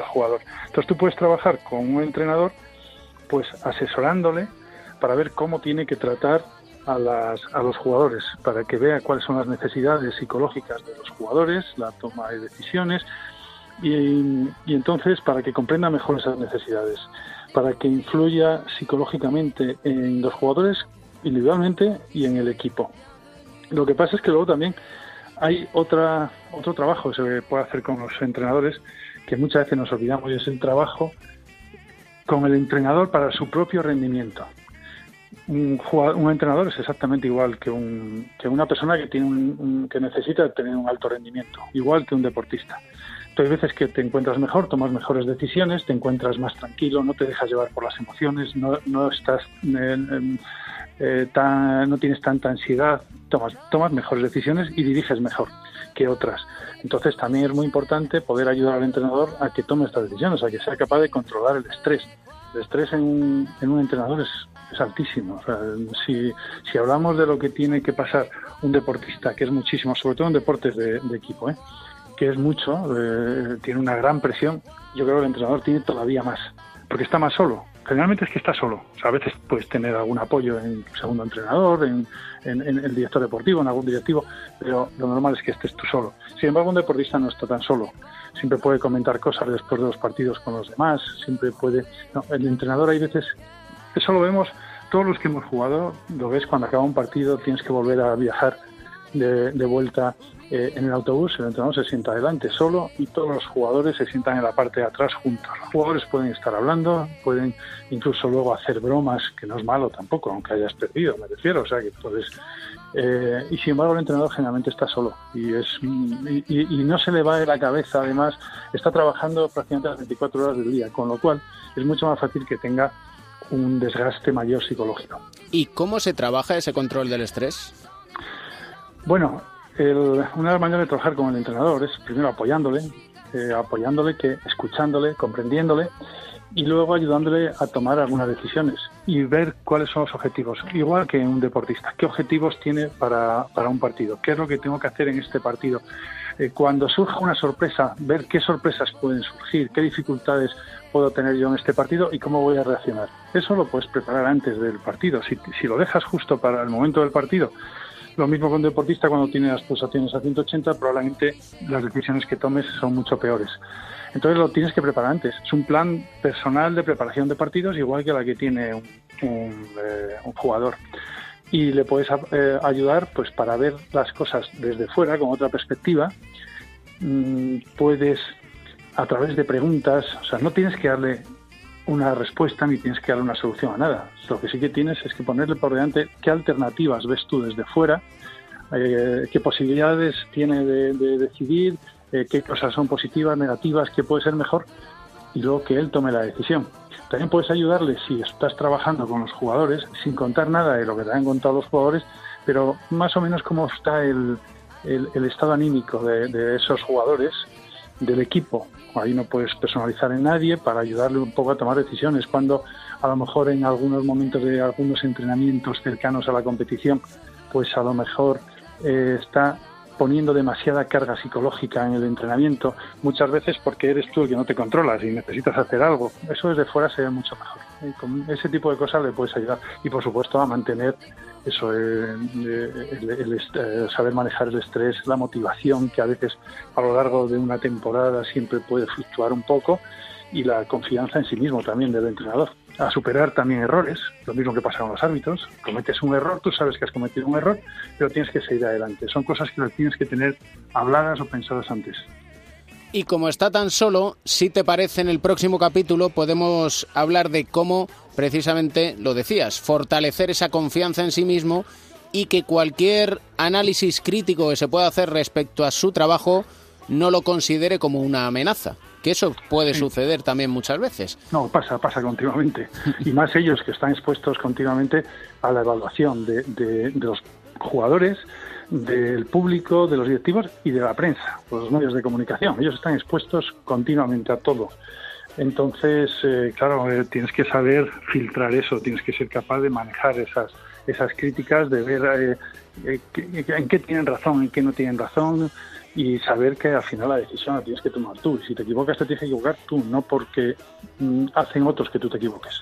jugador. Entonces tú puedes trabajar con un entrenador, pues asesorándole para ver cómo tiene que tratar a, las, a los jugadores, para que vea cuáles son las necesidades psicológicas de los jugadores, la toma de decisiones, y, y entonces para que comprenda mejor esas necesidades, para que influya psicológicamente en los jugadores individualmente y en el equipo. Lo que pasa es que luego también hay otra, otro trabajo que se puede hacer con los entrenadores que muchas veces nos olvidamos y es el trabajo con el entrenador para su propio rendimiento. Un, entrenador es exactamente igual que, un, que una persona que, necesita tener un alto rendimiento, igual que un deportista. Tú hay veces que te encuentras mejor, tomas mejores decisiones, te encuentras más tranquilo, no te dejas llevar por las emociones, no, no estás eh, eh, eh, no tienes tanta ansiedad, tomas, tomas mejores decisiones y diriges mejor que otras. Entonces también es muy importante poder ayudar al entrenador a que tome estas decisiones, a que sea capaz de controlar el estrés. El estrés en, en un entrenador es, es altísimo. O sea, si, si hablamos de lo que tiene que pasar un deportista, que es muchísimo, sobre todo en deportes de, equipo, ¿eh? que es mucho, eh, tiene una gran presión, yo creo que el entrenador tiene todavía más, porque está más solo. Generalmente es que está solo. O sea, a veces puedes tener algún apoyo en tu segundo entrenador, en, en- en el director deportivo, en algún directivo, pero lo normal es que estés tú solo. Sin embargo, un deportista no está tan solo. Siempre puede comentar cosas después de los partidos con los demás, siempre puede... no, el entrenador hay veces... Eso lo vemos, todos los que hemos jugado, lo ves cuando acaba un partido, tienes que volver a viajar de, vuelta eh, en el autobús el entrenador se sienta adelante solo y todos los jugadores se sientan en la parte de atrás juntos. Los jugadores pueden estar hablando, pueden incluso luego hacer bromas, que no es malo tampoco, aunque hayas perdido, me refiero, o sea que puedes... eh, y sin embargo el entrenador generalmente está solo y, es, y- y no se le va de la cabeza, además está trabajando prácticamente las 24 horas del día, con lo cual es mucho más fácil que tenga un desgaste mayor psicológico. ¿Y cómo se trabaja ese control del estrés? Bueno, el- una de las maneras de trabajar con el entrenador es primero apoyándole, eh, apoyándole, que escuchándole, comprendiéndole y luego ayudándole a tomar algunas decisiones y ver cuáles son los objetivos. Igual que un deportista, qué objetivos tiene para, para un partido, qué es lo que tengo que hacer en este partido. Eh, cuando surja una sorpresa, ver qué sorpresas pueden surgir, qué dificultades puedo tener yo en este partido y cómo voy a reaccionar. Eso lo puedes preparar antes del partido. Si, si lo dejas justo para el momento del partido, lo mismo con un deportista cuando tiene las pulsaciones a 180, probablemente las decisiones que tomes son mucho peores. Entonces lo tienes que preparar antes. Es un plan personal de preparación de partidos igual que la que tiene un, eh, jugador. Y le puedes eh, ayudar pues para ver las cosas desde fuera, con otra perspectiva. Mm, puedes, a través de preguntas, o sea, no tienes que darle una respuesta ni tienes que darle una solución a nada. Lo que sí que tienes es que ponerle por delante qué alternativas ves tú desde fuera, eh, qué posibilidades tiene de, de decidir, eh, qué cosas son positivas, negativas, qué puede ser mejor, y luego que él tome la decisión. También puedes ayudarle si estás trabajando con los jugadores, sin contar nada de lo que te han contado los jugadores, pero más o menos cómo está el, el- estado anímico de esos jugadores, del equipo. Ahí no puedes personalizar en nadie para ayudarle un poco a tomar decisiones. Cuando a lo mejor en algunos momentos de algunos entrenamientos cercanos a la competición, pues a lo mejor eh, está poniendo demasiada carga psicológica en el entrenamiento, muchas veces porque eres tú el que no te controlas y necesitas hacer algo. Eso desde fuera se ve mucho mejor. Con ese tipo de cosas le puedes ayudar. Y por supuesto a mantener eso, eh, el- el est- eh, saber manejar el estrés, la motivación, que a veces a lo largo de una temporada siempre puede fluctuar un poco, y la confianza en sí mismo también del entrenador. A superar también errores, lo mismo que pasa con los árbitros. Cometes un error, tú sabes que has cometido un error, pero tienes que seguir adelante. Son cosas que tienes que tener habladas o pensadas antes. Y como está tan solo, si te parece, en el próximo capítulo podemos hablar de cómo, precisamente, lo decías, fortalecer esa confianza en sí mismo y que cualquier análisis crítico que se pueda hacer respecto a su trabajo no lo considere como una amenaza. Que eso puede suceder también muchas veces. No, pasa, pasa continuamente. Y más ellos que están expuestos continuamente a la evaluación de, de- de los jugadores, del público, de los directivos y de la prensa, los medios de comunicación. Ellos están expuestos continuamente a todo. Entonces, eh, claro, eh, tienes que saber filtrar eso, tienes que ser capaz de manejar esas, esas críticas, de ver eh, eh, en qué tienen razón, en qué no tienen razón y saber que al final la decisión la tienes que tomar tú. Y si te equivocas, te tienes que equivocar tú, no porque mm, hacen otros que tú te equivoques.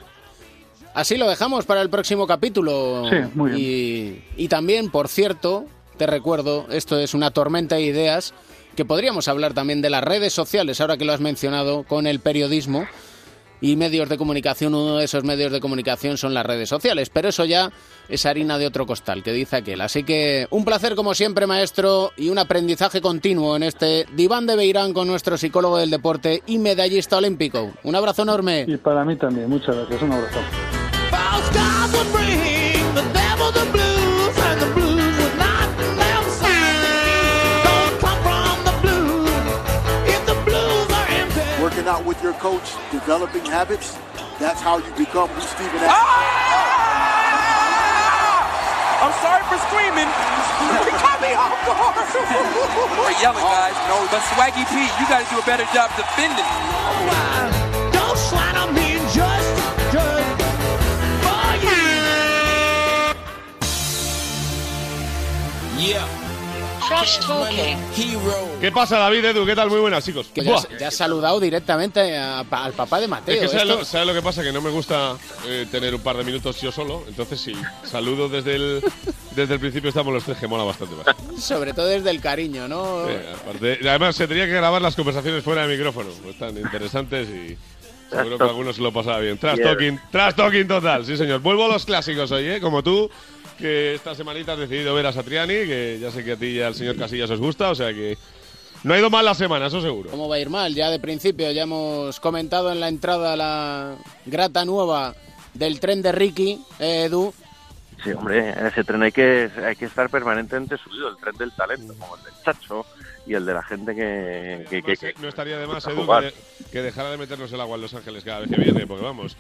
Así lo dejamos para el próximo capítulo. Sí, muy Y, y también, por cierto, te recuerdo, esto es una tormenta de ideas, que podríamos hablar también de las redes sociales, ahora que lo has mencionado, con el periodismo y medios de comunicación. Uno de esos medios de comunicación son las redes sociales, pero eso ya es harina de otro costal, que dice aquel. Así que un placer como siempre, maestro, y un aprendizaje continuo en este diván de Beirán con nuestro psicólogo del deporte y medallista olímpico. Un abrazo enorme. Y para mí también, muchas gracias, un abrazo. Working out with your coach, developing habits, that's how you become who Stephen I'm sorry for screaming. You caught me off guard. We're yelling, guys. No, but Swaggy P, you got to do a better job defending. Don't slander me just, just for you. Yeah. Trash talking. Hero. ¿Qué pasa, David, Edu? ¿Qué tal? Muy buenas, chicos. Que ya, ya has saludado directamente a- al papá de Mateo. Es que ¿sabes lo, sabes lo que pasa? Que no me gusta eh, tener un par de minutos yo solo. Entonces, sí, saludo desde el, desde el principio. Estamos los tres, que mola bastante más. Sobre todo desde el cariño, ¿no? Sí, aparte- además, se tenía que grabar las conversaciones fuera de micrófono. Pues Están interesantes y seguro que algunos se lo pasaba bien. Trash talking, trash talking total, sí, señor. Vuelvo a los clásicos hoy, ¿eh? Como tú, que esta semanita has decidido ver a Satriani, que ya sé que a ti y al señor Casillas os gusta, o sea que no ha ido mal la semana, eso seguro. ¿Cómo va a ir mal? Ya de principio ya hemos comentado en la entrada la grata nueva del tren de Ricky, eh, Edu. Sí, hombre, en ese tren hay que, hay que estar permanentemente subido, el tren del talento, como el del Chacho y el de la gente que... que, que- No estaría de más, a Edu, que, que dejara de meternos el agua en Los Ángeles cada vez que viene, porque vamos,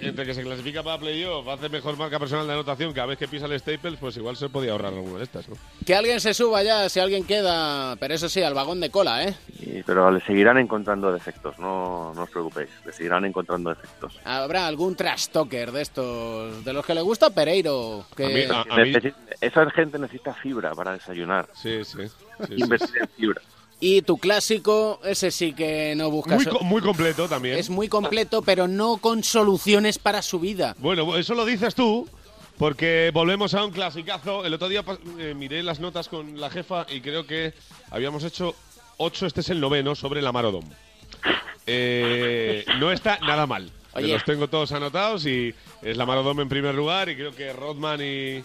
entre que se clasifica para playoff, hace mejor marca personal de anotación cada vez que pisa el Staples, pues igual se podía ahorrar alguna de estas, ¿no? Que alguien se suba ya, si alguien queda, pero eso sí, al vagón de cola, ¿eh? y- pero le seguirán encontrando defectos, no, no os preocupéis, le seguirán encontrando defectos. Habrá algún trash talker de estos, de los que le gusta Pereiro. Que... Necesi- Esa gente necesita fibra para desayunar. Sí, sí. Invertir en fibra. Y tu clásico, ese sí que no buscas. Muy, co- muy completo también. Es muy completo, pero no con soluciones para su vida. Bueno, eso lo dices tú, porque volvemos a un clasicazo. El otro día eh, miré las notas con la jefa y creo que habíamos hecho ocho, este es el noveno, sobre la Marodom. Eh, no está nada mal. Oye. Los tengo todos anotados y es la Marodom en primer lugar y creo que Rodman y,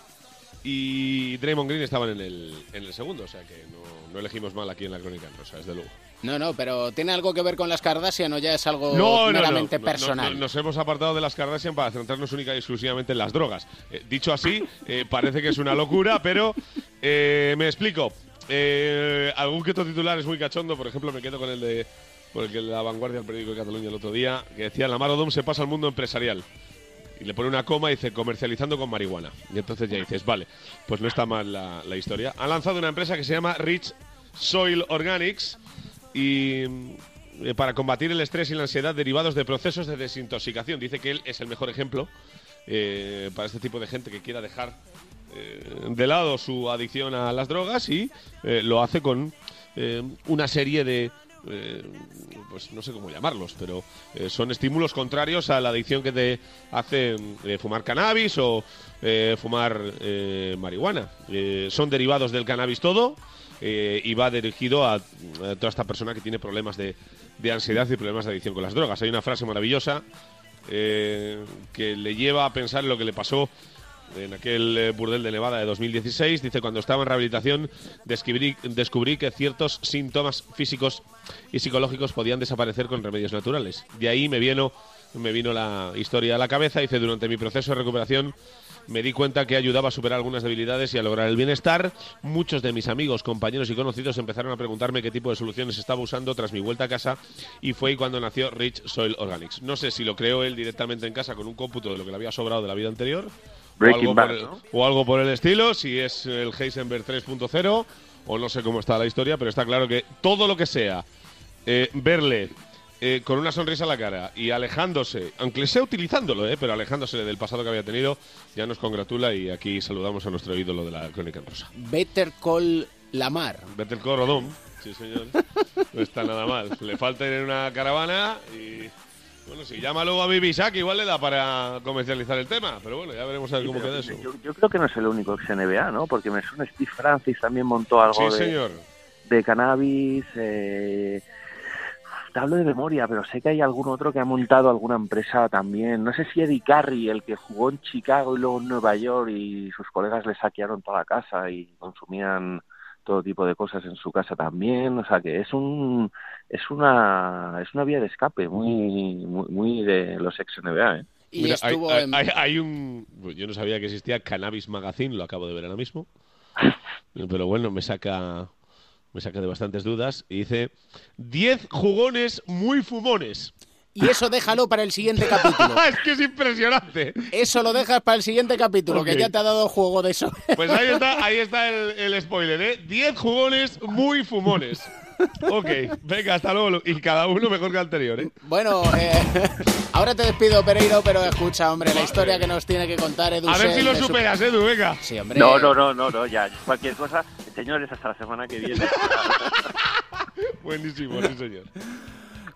y Draymond Green estaban en el, en el segundo, o sea que no, no elegimos mal aquí en la crónica en rosa, desde luego. No, no, pero ¿tiene algo que ver con las Kardashian o ya es algo No, meramente no, personal? no, no, nos hemos apartado de las Kardashian para centrarnos única y exclusivamente en las drogas. Eh, dicho así, eh, parece que es una locura, pero eh, me explico. Eh, algún que otro titular es muy cachondo, por ejemplo, me quedo con el de con el que la vanguardia del periódico de Cataluña el otro día, que decía la Marodom se pasa al mundo empresarial. Y le pone una coma y dice comercializando con marihuana. Y entonces ya dices, vale, pues no está mal la, historia. Ha lanzado una empresa que se llama Rich Soil Organics y eh, para combatir el estrés y la ansiedad derivados de procesos de desintoxicación. Dice que él es el mejor ejemplo eh, para este tipo de gente que quiera dejar eh, de lado su adicción a las drogas y lo hace con una serie de eh, pues no sé cómo llamarlos, pero eh, son estímulos contrarios a la adicción que te hace eh, fumar cannabis o fumar marihuana. Son derivados del cannabis todo y va dirigido a, toda esta persona que tiene problemas de, de ansiedad y problemas de adicción con las drogas. Hay una frase maravillosa que le lleva a pensar en lo que le pasó en aquel eh, burdel de Nevada de 2016. Dice, cuando estaba en rehabilitación descubrí, que ciertos síntomas físicos y psicológicos podían desaparecer con remedios naturales. De ahí me vino, me vino la historia a la cabeza. Dice, durante mi proceso de recuperación me di cuenta que ayudaba a superar algunas debilidades y a lograr el bienestar. Muchos de mis amigos, compañeros y conocidos empezaron a preguntarme qué tipo de soluciones estaba usando tras mi vuelta a casa y fue cuando nació Rich Soil Organics. No sé si lo creó él directamente en casa con un cómputo de lo que le había sobrado de la vida anterior Breaking algo, Bad, ¿no? o algo por el estilo, si es el Heisenberg 3.0 o no sé cómo está la historia, pero está claro que todo lo que sea eh, verle eh, con una sonrisa en la cara y alejándose, aunque sea utilizándolo, eh, pero alejándose del pasado que había tenido, ya nos congratula y aquí saludamos a nuestro ídolo de la crónica en rosa. Better Call Lamar. Vete el Rodón, sí señor, no está nada mal. Le falta ir en una caravana y... Bueno, si llama luego a Bibi Isaac, igual le da para comercializar el tema, pero bueno, ya veremos a ver Sí, cómo queda eso. Yo, yo creo que no es el único ex NBA, ¿no? Porque me suena Steve Francis también montó algo Sí, de, señor. de cannabis. Eh, te hablo de memoria, pero sé que hay algún otro que ha montado alguna empresa también. No sé si Eddie Carey, el que jugó en Chicago y luego en Nueva York y sus colegas le saquearon toda la casa y consumían todo tipo de cosas en su casa también. O sea que es un es una es una vía de escape muy muy, muy de los ex NBA. ¿eh? Y Mira, estuvo hay- en- hay- hay un. pues Yo no sabía que existía Cannabis Magazine, lo acabo de ver ahora mismo. Pero bueno, me saca. Me saca de bastantes dudas. Y dice: 10 jugones muy fumones. Y eso déjalo para el siguiente capítulo. es que es impresionante. Eso lo dejas para el siguiente capítulo, Ok. que ya te ha dado juego de eso. Pues ahí está, ahí está el, el spoiler, ¿eh? 10 jugones muy fumones. Ok, venga, hasta luego. Y cada uno mejor que el anterior, ¿eh? Bueno, eh, ahora te despido, Pereiro, pero escucha, hombre, la historia que nos tiene que contar Edu. A ver si lo superas, Edu, venga. Sí, hombre. No, no, no, no, no, ya. Cualquier cosa, señores, hasta la semana que viene. Buenísimo, sí, señor.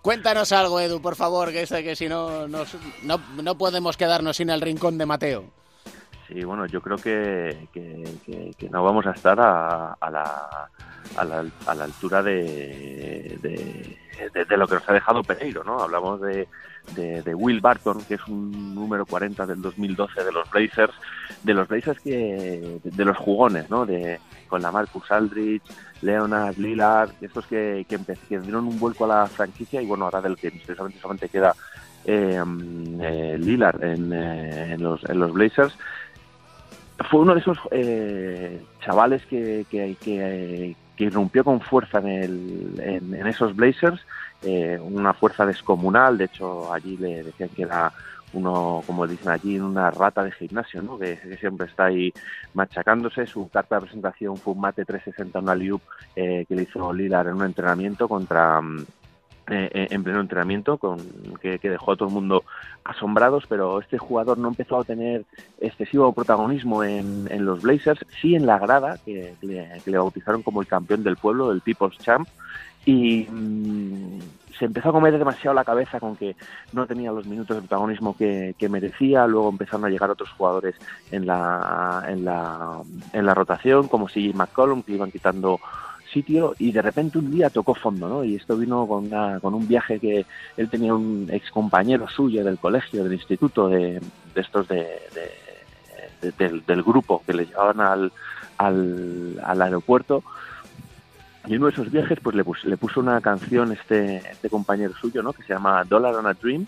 Cuéntanos algo, Edu, por favor, que que si no, nos- no, no podemos quedarnos sin el rincón de Mateo. Sí, bueno, yo creo que, que, no vamos a estar a, a la, a, la, a la altura de, de, lo que nos ha dejado Pereiro, ¿no? Hablamos de, Will Barton, que es un número 40 del 2012 de los Blazers, de los Blazers que de los jugones, ¿no? De con la Marcus Aldridge, Leonard, Lillard, estos que, que, dieron un vuelco a la franquicia y bueno, ahora del que misteriosamente solamente queda eh, eh, Lillard en, eh, en, los, en los Blazers. Fue uno de esos eh, chavales que, que, que, que irrumpió con fuerza en, el, en, en esos Blazers, eh, una fuerza descomunal, de hecho allí le decían que era uno, como dicen allí, una rata de gimnasio, ¿no? que, siempre está ahí machacándose. Su carta de presentación fue un mate 360, una liup eh, que le hizo Lillard en un entrenamiento contra... mm, eh, eh, en pleno entrenamiento, con, que, dejó a todo el mundo asombrados, pero este jugador no empezó a tener excesivo protagonismo en, en los Blazers, sí en la grada, que, que le, que le bautizaron como el campeón del pueblo, el People's Champ, y mm, se empezó a comer demasiado la cabeza con que no tenía los minutos de protagonismo que, merecía, luego empezaron a llegar otros jugadores en la, en la, en la rotación, como si McCollum, que iban quitando sitio y de repente un día tocó fondo, ¿no? Y esto vino con, una- con un viaje que él tenía un ex compañero suyo del colegio, del instituto, de, de estos de, de- de- del, del grupo que le llevaban al, al, al aeropuerto. Y en uno de esos viajes pues le, pus- le puso una canción este, este compañero suyo, ¿no? Que se llama Dollar on a Dream,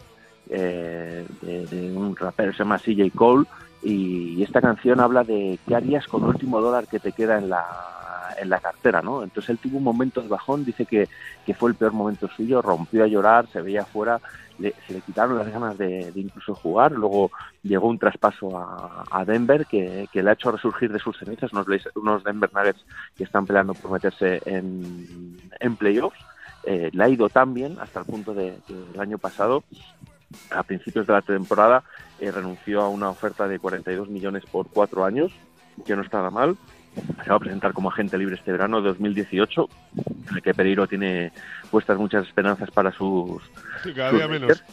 eh, de, un rapero se llama CJ Cole, y esta canción habla de qué harías con el último dólar que te queda en la, en la cartera, ¿no? Entonces él tuvo un momento de bajón, dice que, que fue el peor momento suyo, rompió a llorar, se veía afuera, le- se le quitaron las ganas de, de incluso jugar, luego llegó un traspaso a, a Denver que, que le ha hecho resurgir de sus cenizas, unos, unos Denver Nuggets que están peleando por meterse en, en playoffs, Eh, le ha ido tan bien hasta el punto de que el año pasado a principios de la temporada eh, renunció a una oferta de 42 millones por cuatro años, que no está nada mal. Se va a presentar como agente libre este verano de 2018, en el que Pereiro tiene puestas muchas esperanzas para sus... Sí, cada sus día menos.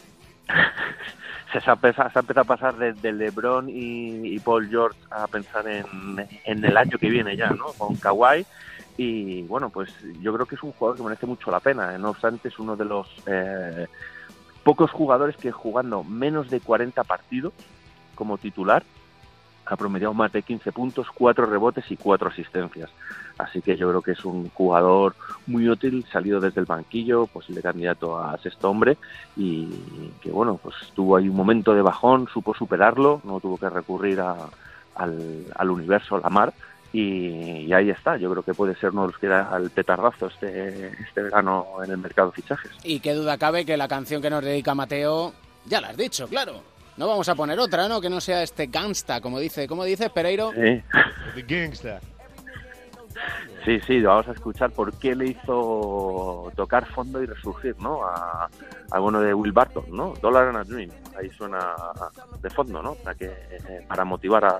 Se ha empezado, se ha empezado a pasar de, de LeBron y, y Paul George a pensar en, en el año que viene ya, ¿no? Con Kawhi. Y bueno, pues yo creo que es un jugador que merece mucho la pena. ¿eh? No obstante, es uno de los eh, pocos jugadores que jugando menos de 40 partidos como titular ha promediado más de 15 puntos, 4 rebotes y 4 asistencias. Así que yo creo que es un jugador muy útil, salido desde el banquillo, posible candidato a sexto hombre y que bueno, pues tuvo ahí un momento de bajón, supo superarlo, no tuvo que recurrir a- al, al universo, a la mar y, ahí está. Yo creo que puede ser uno de los que da al petardazo este, este verano en el mercado de fichajes. Y qué duda cabe que la canción que nos dedica Mateo, ya la has dicho, claro. No vamos a poner otra, ¿no? Que no sea este gangsta, como dice, ¿cómo dice Pereiro? Sí. The Gangsta. Sí, sí, vamos a escuchar por qué le hizo tocar fondo y resurgir, ¿no? A, de Will Barton, ¿no? Dollar and a Dream. Ahí suena de fondo, ¿no? Para, que, eh, para motivar a,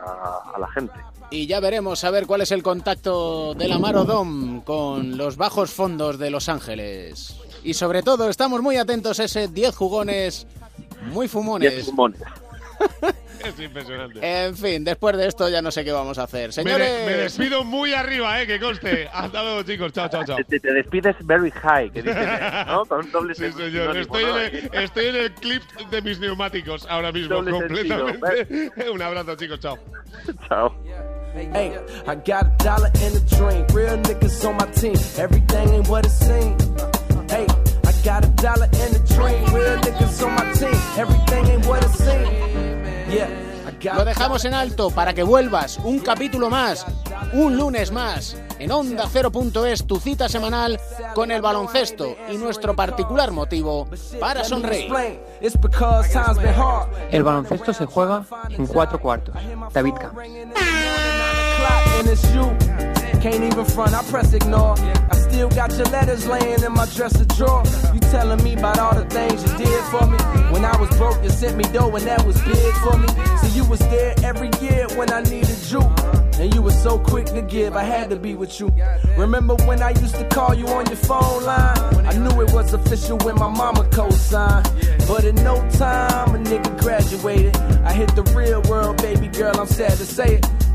a la gente. Y ya veremos a ver cuál es el contacto de la Marodom con los bajos fondos de Los Ángeles. Y sobre todo, estamos muy atentos a ese 10 jugones muy fumones. Diez fumones. Es impresionante. En fin, después de esto ya no sé qué vamos a hacer. Me, Señores, de- me despido muy arriba, eh, que conste. Hasta luego, chicos. Chao, chao, chao. Te, te despides very high, que dicen, ¿no? Con un doble Sí, señor. sinónimo, Estoy, ¿no? en el, estoy en el clip de mis neumáticos ahora mismo, Doble sentido, completamente. Un abrazo, chicos. Chao. Chao. Hey, I got a dollar and a dream. Real niggas on my team. Everything ain't what it seems. Hey, got a dollar and a dream. Real niggas on my team. Everything ain't what it seems. Yeah. I got lo dejamos en alto para que vuelvas un capítulo más, un lunes más, en Onda 0.es, tu cita semanal con el baloncesto y nuestro particular motivo para sonreír. El baloncesto se juega en cuatro cuartos. David Camps. And it's you. Can't even front, I press ignore. I still got your letters laying in my dresser drawer. You telling me about all the things you did for me. When I was broke, you sent me dough and that was big for me. So you was there every year when I needed you. And you were so quick to give, I had to be with you. Remember when I used to call you on your phone line? I knew it was official when my mama co-signed. But in no time, a nigga graduated. I hit the real world, baby girl, I'm sad to say it.